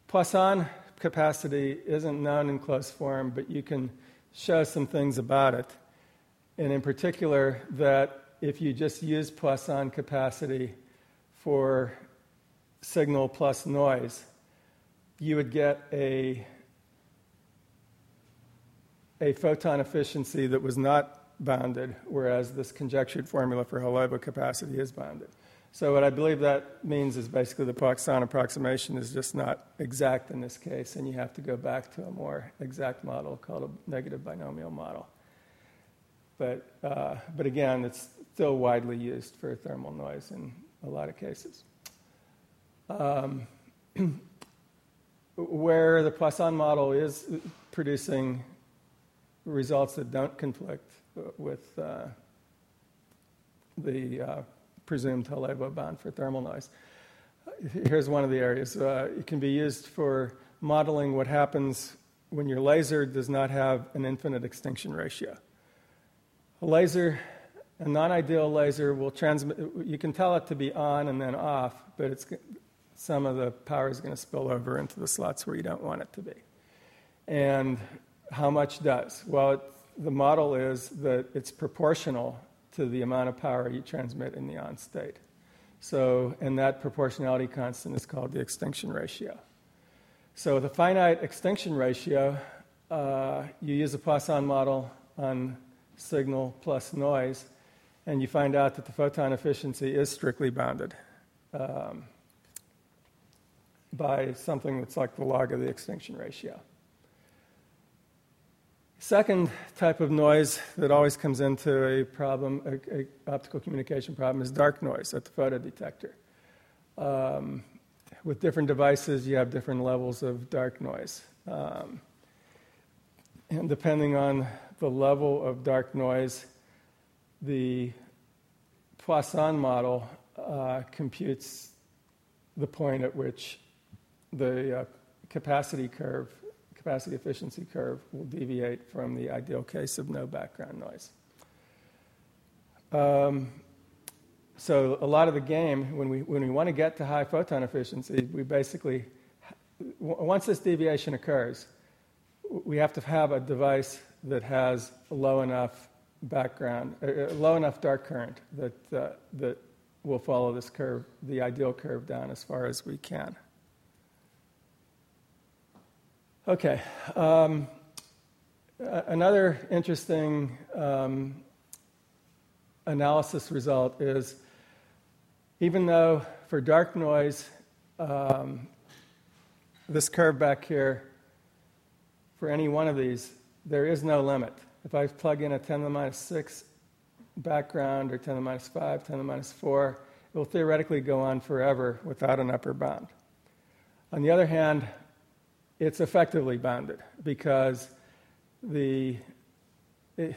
Poisson capacity isn't known in closed form, but you can show some things about it. And in particular, that if you just use Poisson capacity for signal plus noise, you would get a, a photon efficiency that was not bounded, whereas this conjectured formula for Holevo capacity is bounded. So what I believe that means is basically the Poisson approximation is just not exact in this case, and you have to go back to a more exact model called a negative binomial model. But, uh, but again, it's still widely used for thermal noise in a lot of cases. Um, (clears throat) where the Poisson model is producing results that don't conflict with uh, the uh, presumed Holevo bound for thermal noise. Here's one of the areas. Uh, it can be used for modeling what happens when your laser does not have an infinite extinction ratio. A laser, a non ideal laser, will transmit, you can tell it to be on and then off, but it's, some of the power is going to spill over into the slots where you don't want it to be. And how much does? Well, it, the model is that it's proportional to the amount of power you transmit in the on state. So, and that proportionality constant is called the extinction ratio. So, a finite extinction ratio, uh, you use a Poisson model on signal plus noise, and you find out that the photon efficiency is strictly bounded um, by something that's like the log of the extinction ratio. Second type of noise that always comes into a problem, a, a optical communication problem, is dark noise at the photodetector. Um, with different devices, you have different levels of dark noise. Um, and depending on the level of dark noise, the Poisson model uh, computes the point at which the uh, capacity curve capacity efficiency curve will deviate from the ideal case of no background noise. Um, so a lot of the game, when we, when we want to get to high photon efficiency, we basically, once this deviation occurs, we have to have a device that has low enough background, uh, uh, low enough dark current that, uh, that will follow this curve, the ideal curve down as far as we can. Okay. Um, another interesting um, analysis result is even though for dark noise, um, this curve back here, for any one of these, there is no limit. If I plug in a 10 to the minus 6 background or 10 to the minus 5, 10 to the minus 4, it will theoretically go on forever without an upper bound. On the other hand, it's effectively bounded because the, it,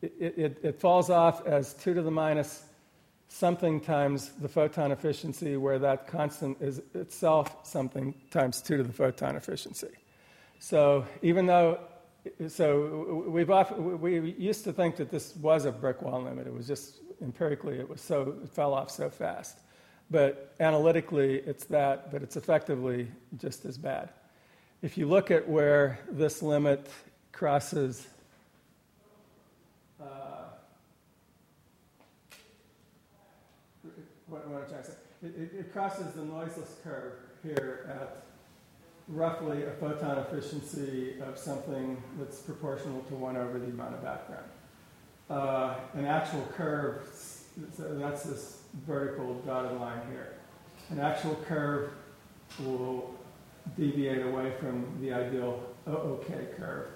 it, it, falls off as 2 to the minus something times the photon efficiency, where that constant is itself something times 2 to the photon efficiency. So even though, so we've often, we used to think that this was a brick wall limit. It was just empirically, it was so, it fell off so fast. But analytically, it's that, but it's effectively just as bad. If you look at where this limit crosses uh, what, what am I trying to say? It, it, it crosses the noiseless curve here at roughly a photon efficiency of something that's proportional to 1 over the amount of background. Uh, an actual curve, so that's this vertical dotted line here. An actual curve will deviate away from the ideal OOK curve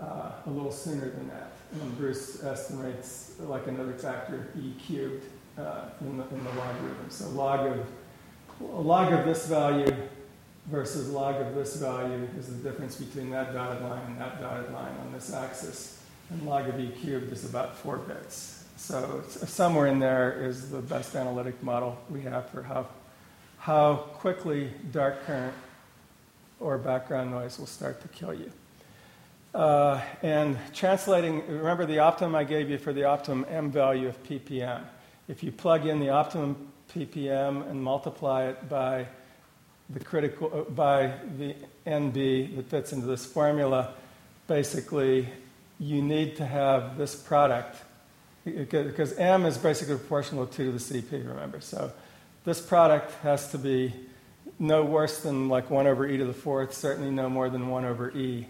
uh, a little sooner than that. And Bruce estimates like another factor e cubed uh, in, the, in the logarithm. So log of, log of this value versus log of this value is the difference between that dotted line and that dotted line on this axis. And log of e cubed is about four bits. So somewhere in there is the best analytic model we have for how, how quickly dark current or background noise will start to kill you. Uh, and translating, remember the optimum I gave you for the optimum m value of ppm. If you plug in the optimum ppm and multiply it by the critical uh, by the NB that fits into this formula, basically you need to have this product because M is basically proportional to 2 to the CP, remember. So this product has to be no worse than like 1 over e to the fourth, certainly no more than 1 over e,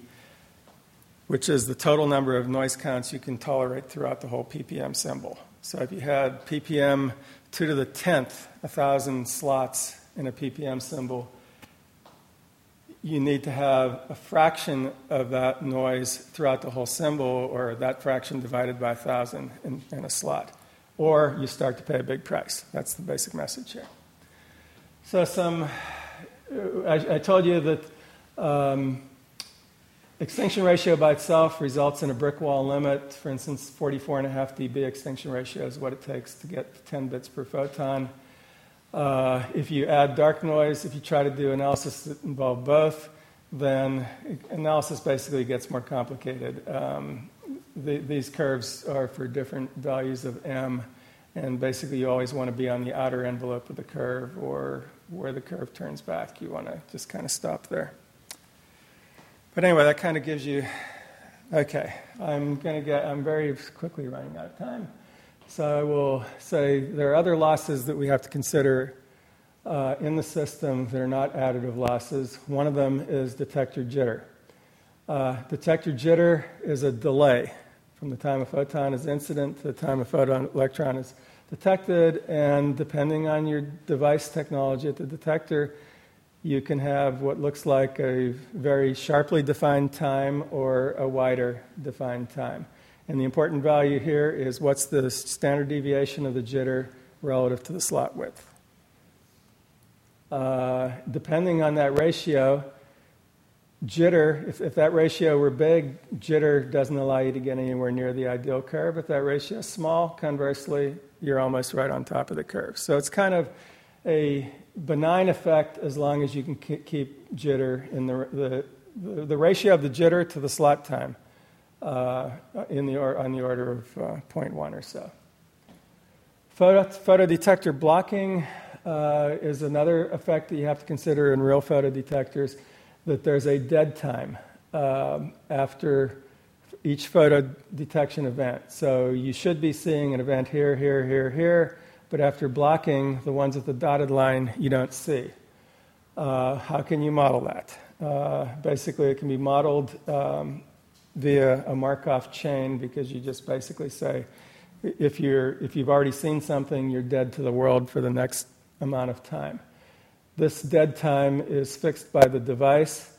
which is the total number of noise counts you can tolerate throughout the whole ppm symbol. So if you had ppm 2 to the 10th, 1,000 slots in a ppm symbol, you need to have a fraction of that noise throughout the whole symbol, or that fraction divided by a 1,000 in, in a slot. Or you start to pay a big price. That's the basic message here. So, some, I, I told you that um, extinction ratio by itself results in a brick wall limit. For instance, 44.5 dB extinction ratio is what it takes to get 10 bits per photon. Uh, if you add dark noise, if you try to do analysis that involve both, then analysis basically gets more complicated. Um, the, these curves are for different values of m, and basically you always want to be on the outer envelope of the curve or where the curve turns back. You want to just kind of stop there. But anyway, that kind of gives you. Okay, I'm going to get. I'm very quickly running out of time. So I will say there are other losses that we have to consider uh, in the system that are not additive losses. One of them is detector jitter. Uh, detector jitter is a delay from the time a photon is incident to the time a photon electron is detected, and depending on your device technology at the detector, you can have what looks like a very sharply defined time or a wider defined time. And the important value here is what's the standard deviation of the jitter relative to the slot width. Uh, depending on that ratio, jitter, if, if that ratio were big, jitter doesn't allow you to get anywhere near the ideal curve. If that ratio is small, conversely, you're almost right on top of the curve. So it's kind of a benign effect as long as you can keep jitter in the, the, the, the ratio of the jitter to the slot time uh, in the or, on the order of uh, 0.1 or so. Photo, photodetector blocking uh, is another effect that you have to consider in real photodetectors, that there's a dead time um, after each photo detection event. So you should be seeing an event here, here, here, here, but after blocking, the ones at the dotted line you don't see. Uh, how can you model that? Uh, basically, it can be modeled um, via a Markov chain because you just basically say, if, you're, if you've already seen something, you're dead to the world for the next amount of time. This dead time is fixed by the device.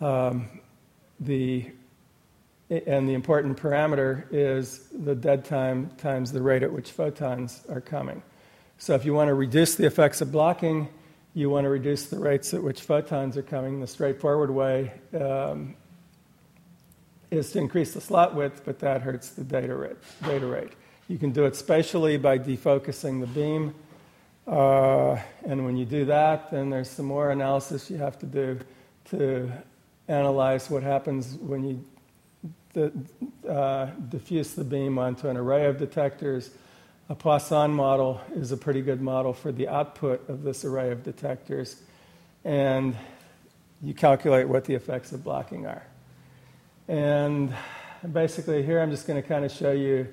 Um, the, and the important parameter is the dead time times the rate at which photons are coming. So if you want to reduce the effects of blocking, you want to reduce the rates at which photons are coming. The straightforward way um, is to increase the slot width, but that hurts the data rate. Data rate. You can do it spatially by defocusing the beam. Uh, and when you do that, then there's some more analysis you have to do to analyze what happens when you uh, diffuse the beam onto an array of detectors. A Poisson model is a pretty good model for the output of this array of detectors, and you calculate what the effects of blocking are. And basically, here I'm just going to kind of show you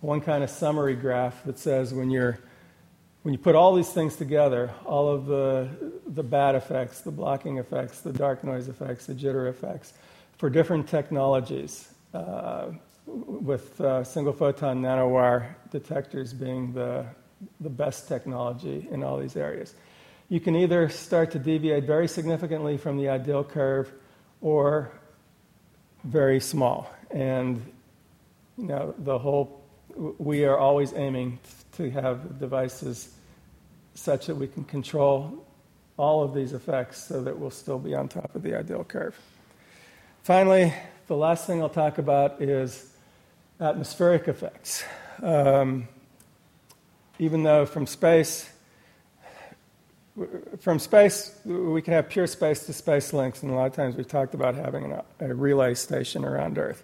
one kind of summary graph that says when you're when you put all these things together, all of the, the bad effects, the blocking effects, the dark noise effects, the jitter effects, for different technologies, uh, with uh, single photon nanowire detectors being the, the best technology in all these areas. You can either start to deviate very significantly from the ideal curve or very small. And you know, the whole, we are always aiming to have devices such that we can control all of these effects so that we'll still be on top of the ideal curve. Finally, the last thing I'll talk about is atmospheric effects. Um, even though from space, from space, we can have pure space to space links, and a lot of times we've talked about having a relay station around Earth.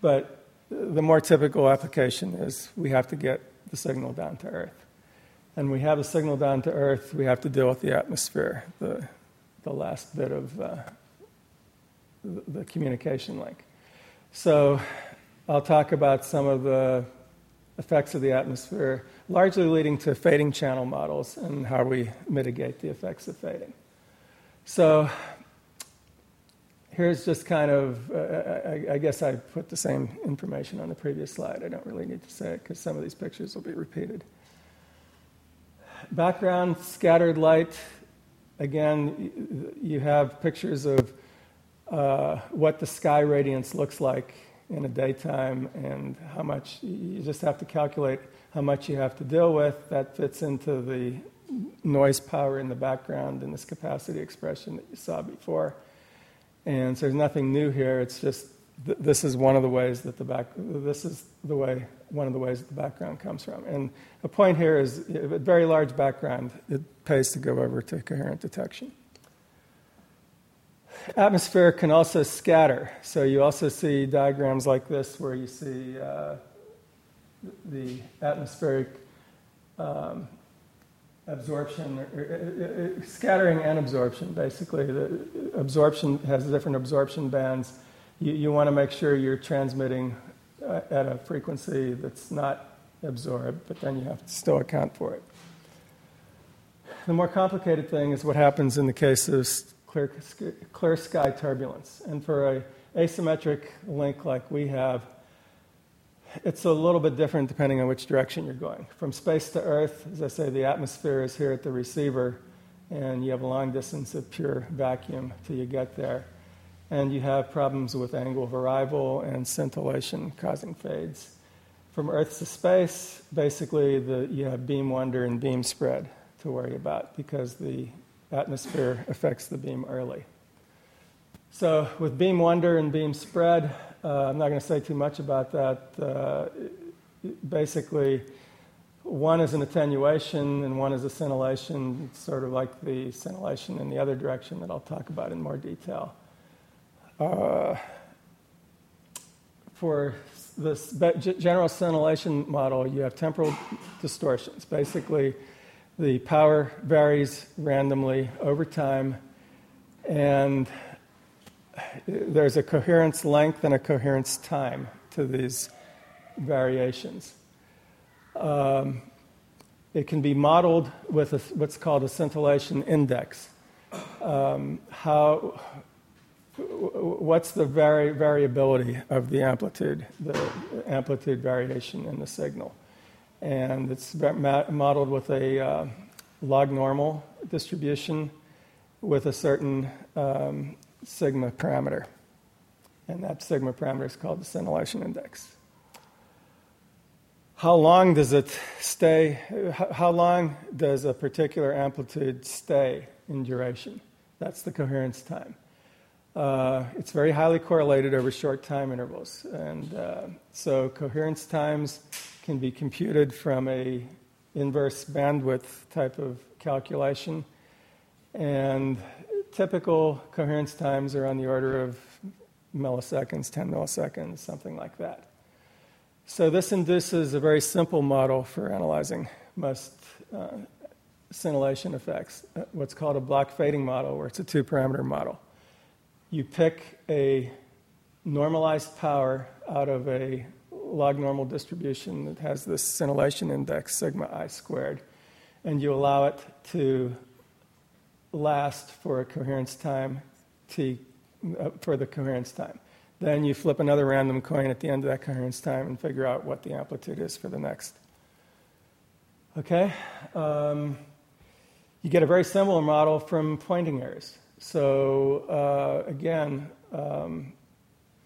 But the more typical application is we have to get the signal down to Earth. And we have a signal down to Earth, we have to deal with the atmosphere, the, the last bit of uh, the, the communication link. So I'll talk about some of the effects of the atmosphere, largely leading to fading channel models and how we mitigate the effects of fading. So here's just kind of, uh, I, I, guess I put the same information on the previous slide. I don't really need to say it because some of these pictures will be repeated. Background, scattered light. Again, you have pictures of uh, what the sky radiance looks like in a daytime and how much you just have to calculate how much you have to deal with. That fits into the noise power in the background in this capacity expression that you saw before. And so there's nothing new here. It's just th- this is one of the ways that the back this is the way one of the ways that the background comes from. And the point here is a very large background. It pays to go over to coherent detection. Atmosphere can also scatter. So you also see diagrams like this where you see uh, the atmospheric um, absorption, or, uh, uh, scattering and absorption, basically. The absorption has different absorption bands. You, you want to make sure you're transmitting uh, at a frequency that's not absorbed, but then you have to still account for it. The more complicated thing is what happens in the case of clear, clear sky turbulence. And for a asymmetric link like we have, it's a little bit different depending on which direction you're going. From space to Earth, as I say, the atmosphere is here at the receiver, and you have a long distance of pure vacuum till you get there. And you have problems with angle of arrival and scintillation causing fades. From Earth to space, basically, the, you have beam wander and beam spread to worry about because the atmosphere affects the beam early. So, with beam wander and beam spread, I'm not going to say too much about that. Uh, basically, one is an attenuation and one is a scintillation. It's sort of like the scintillation in the other direction that I'll talk about in more detail. Uh, for this general scintillation model, you have temporal distortions. Basically, the power varies randomly over time, and there's a coherence length and a coherence time to these variations. Um, it can be modeled with a, what's called a scintillation index. Um, how, what's the vari- variability of the amplitude, the amplitude variation in the signal? and it's modeled with a uh, log normal distribution with a certain um, sigma parameter. And that sigma parameter is called the scintillation index. How long does it stay? How long does a particular amplitude stay in duration? That's the coherence time. Uh, it's very highly correlated over short time intervals. And uh, so coherence times can be computed from a inverse bandwidth type of calculation. And typical coherence times are on the order of milliseconds, 10 milliseconds, something like that. So this induces a very simple model for analyzing most uh, scintillation effects, uh, what's called a block fading model, where it's a two parameter model. You pick a normalized power out of a log normal distribution that has this scintillation index, sigma i squared, and you allow it to last for a coherence time t uh, for the coherence time. Then you flip another random coin at the end of that coherence time and figure out what the amplitude is for the next. Okay? Um, you get a very similar model from pointing errors. So, uh, again, um,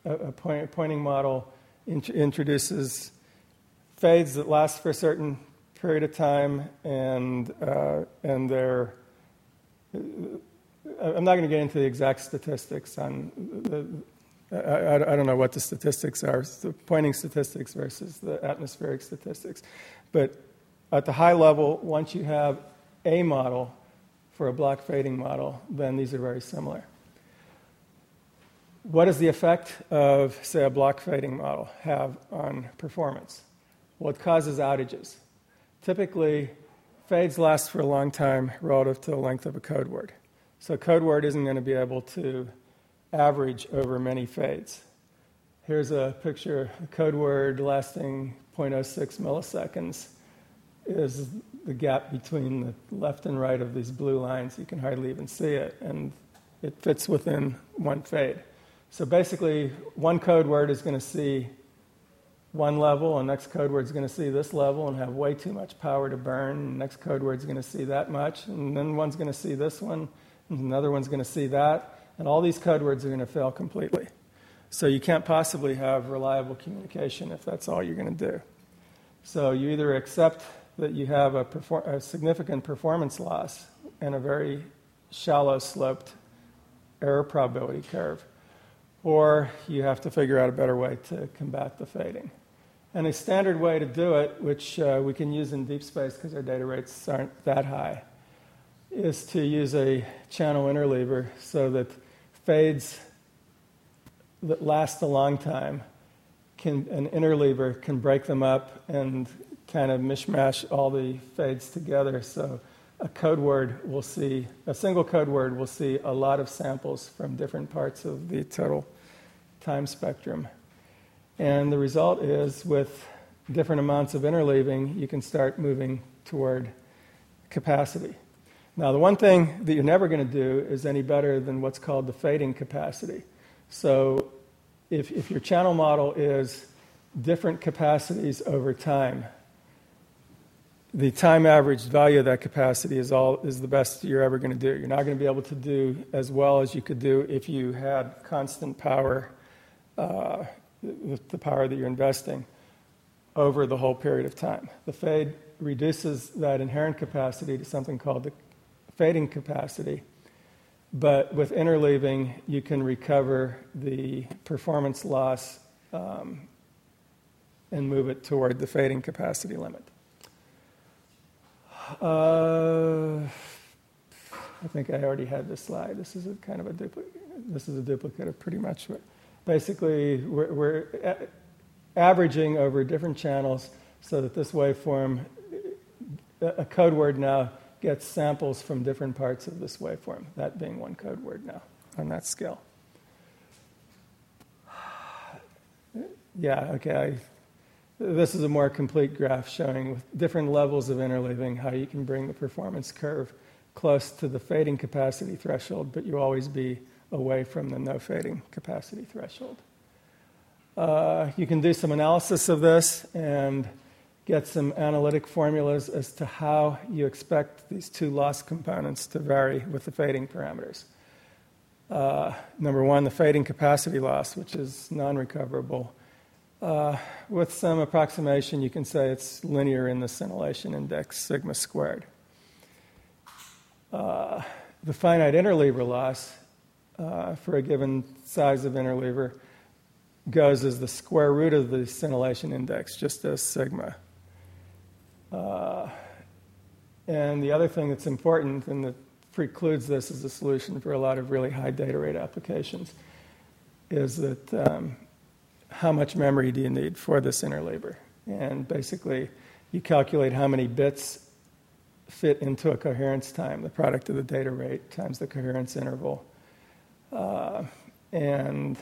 a, a point, pointing model int- introduces fades that last for a certain period of time, and, uh, and they're. I'm not going to get into the exact statistics on the, I, I, don't know what the statistics are, the pointing statistics versus the atmospheric statistics. But at the high level, once you have a model for a block fading model, then these are very similar. What does the effect of, say, a block fading model have on performance? Well, it causes outages. Typically, fades last for a long time relative to the length of a code word. So, a code word isn't going to be able to average over many fades. Here's a picture, a code word lasting 0.06 milliseconds is the gap between the left and right of these blue lines. You can hardly even see it, and it fits within one fade. So basically, one code word is going to see one level, and next code word is going to see this level and have way too much power to burn. And next code word is going to see that much, and then one's going to see this one, and another one's going to see that, and all these code words are going to fail completely. So you can't possibly have reliable communication if that's all you're going to do. So you either accept that you have a, perfor- a significant performance loss and a very shallow sloped error probability curve, or you have to figure out a better way to combat the fading. And a standard way to do it, which uh, we can use in deep space because our data rates aren't that high, is to use a channel interleaver so that fades that last a long time can, an interleaver can break them up and kind of mishmash all the fades together. So a code word will see, a single code word will see a lot of samples from different parts of the total time spectrum. And the result is with different amounts of interleaving, you can start moving toward capacity. Now, the one thing that you're never going to do is any better than what's called the fading capacity. So, if, if your channel model is different capacities over time, the time averaged value of that capacity is, all, is the best you're ever going to do. You're not going to be able to do as well as you could do if you had constant power, uh, the, power that you're investing, over the whole period of time. The fade reduces that inherent capacity to something called the fading capacity. But with interleaving, you can recover the performance loss um, and move it toward the fading capacity limit. Uh, I think I already had this slide. This is a kind of a duplicate. This is a duplicate of pretty much what. Basically, we're, we're averaging over different channels so that this waveform, a code word now gets samples from different parts of this waveform. That being one code word now on that scale. (sighs) Yeah. Okay. I, this is a more complete graph showing with different levels of interleaving how you can bring the performance curve close to the fading capacity threshold, but you always be away from the no fading capacity threshold. Uh, you can do some analysis of this and get some analytic formulas as to how you expect these two loss components to vary with the fading parameters. Uh, number one, the fading capacity loss, which is non recoverable uh, with some approximation, you can say it's linear in the scintillation index, sigma squared. Uh, the finite interleaver loss uh, for a given size of interleaver goes as the square root of the scintillation index, just as sigma. Uh, and the other thing that's important and that precludes this as a solution for a lot of really high data rate applications is that um, how much memory do you need for this interleaver? And basically, you calculate how many bits fit into a coherence time, the product of the data rate times the coherence interval, uh, and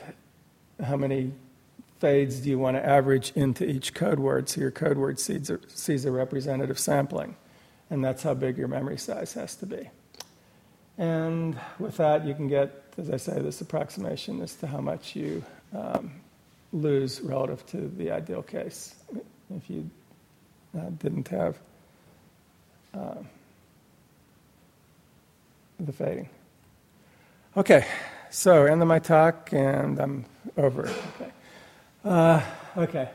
how many fades do you want to average into each code word so your code word sees a, sees a representative sampling. And that's how big your memory size has to be. And with that, you can get, as I say, this approximation as to how much you um, lose relative to the ideal case if you uh, didn't have uh, the fading. Okay, so end of my talk, and I'm over. Okay. Uh, okay.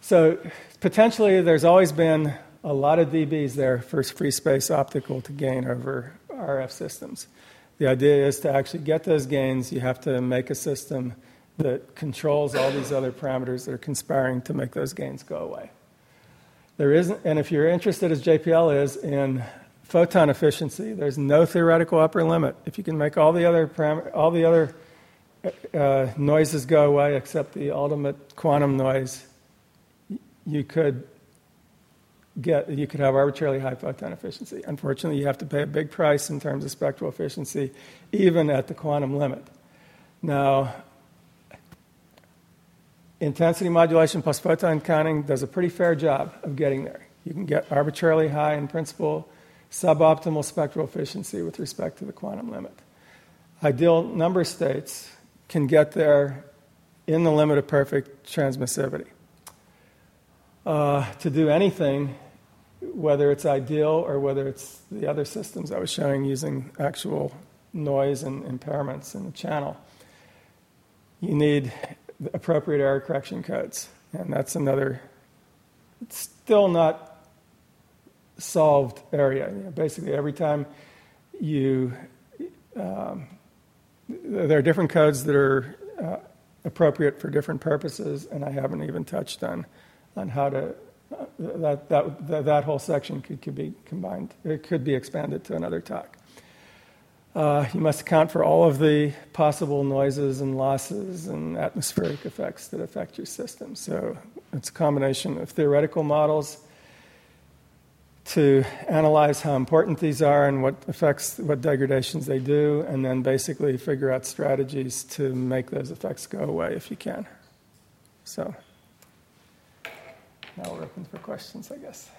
So potentially, there's always been a lot of dBs there for free space optical to gain over RF systems. The idea is to actually get those gains, you have to make a system that controls all these other parameters that are conspiring to make those gains go away. There isn't, and if you're interested, as JPL is, in photon efficiency, there's no theoretical upper limit. If you can make all the other param- all the other uh, noises go away except the ultimate quantum noise, you could get you could have arbitrarily high photon efficiency. Unfortunately, you have to pay a big price in terms of spectral efficiency, even at the quantum limit. Now, intensity modulation plus photon counting does a pretty fair job of getting there. You can get arbitrarily high in principle, suboptimal spectral efficiency with respect to the quantum limit. Ideal number states can get there in the limit of perfect transmissivity. Uh, to do anything, whether it's ideal or whether it's the other systems I was showing using actual noise and impairments in the channel, you need appropriate error correction codes. And that's another, it's still not solved area. You know, basically, every time you, um, there are different codes that are uh, appropriate for different purposes, and I haven't even touched on, on how to, uh, that, that, that whole section could, could be combined, it could be expanded to another talk. Uh, you must account for all of the possible noises and losses and atmospheric effects that affect your system. So it's a combination of theoretical models to analyze how important these are and what effects, what degradations they do, and then basically figure out strategies to make those effects go away if you can. So now we're open for questions, I guess.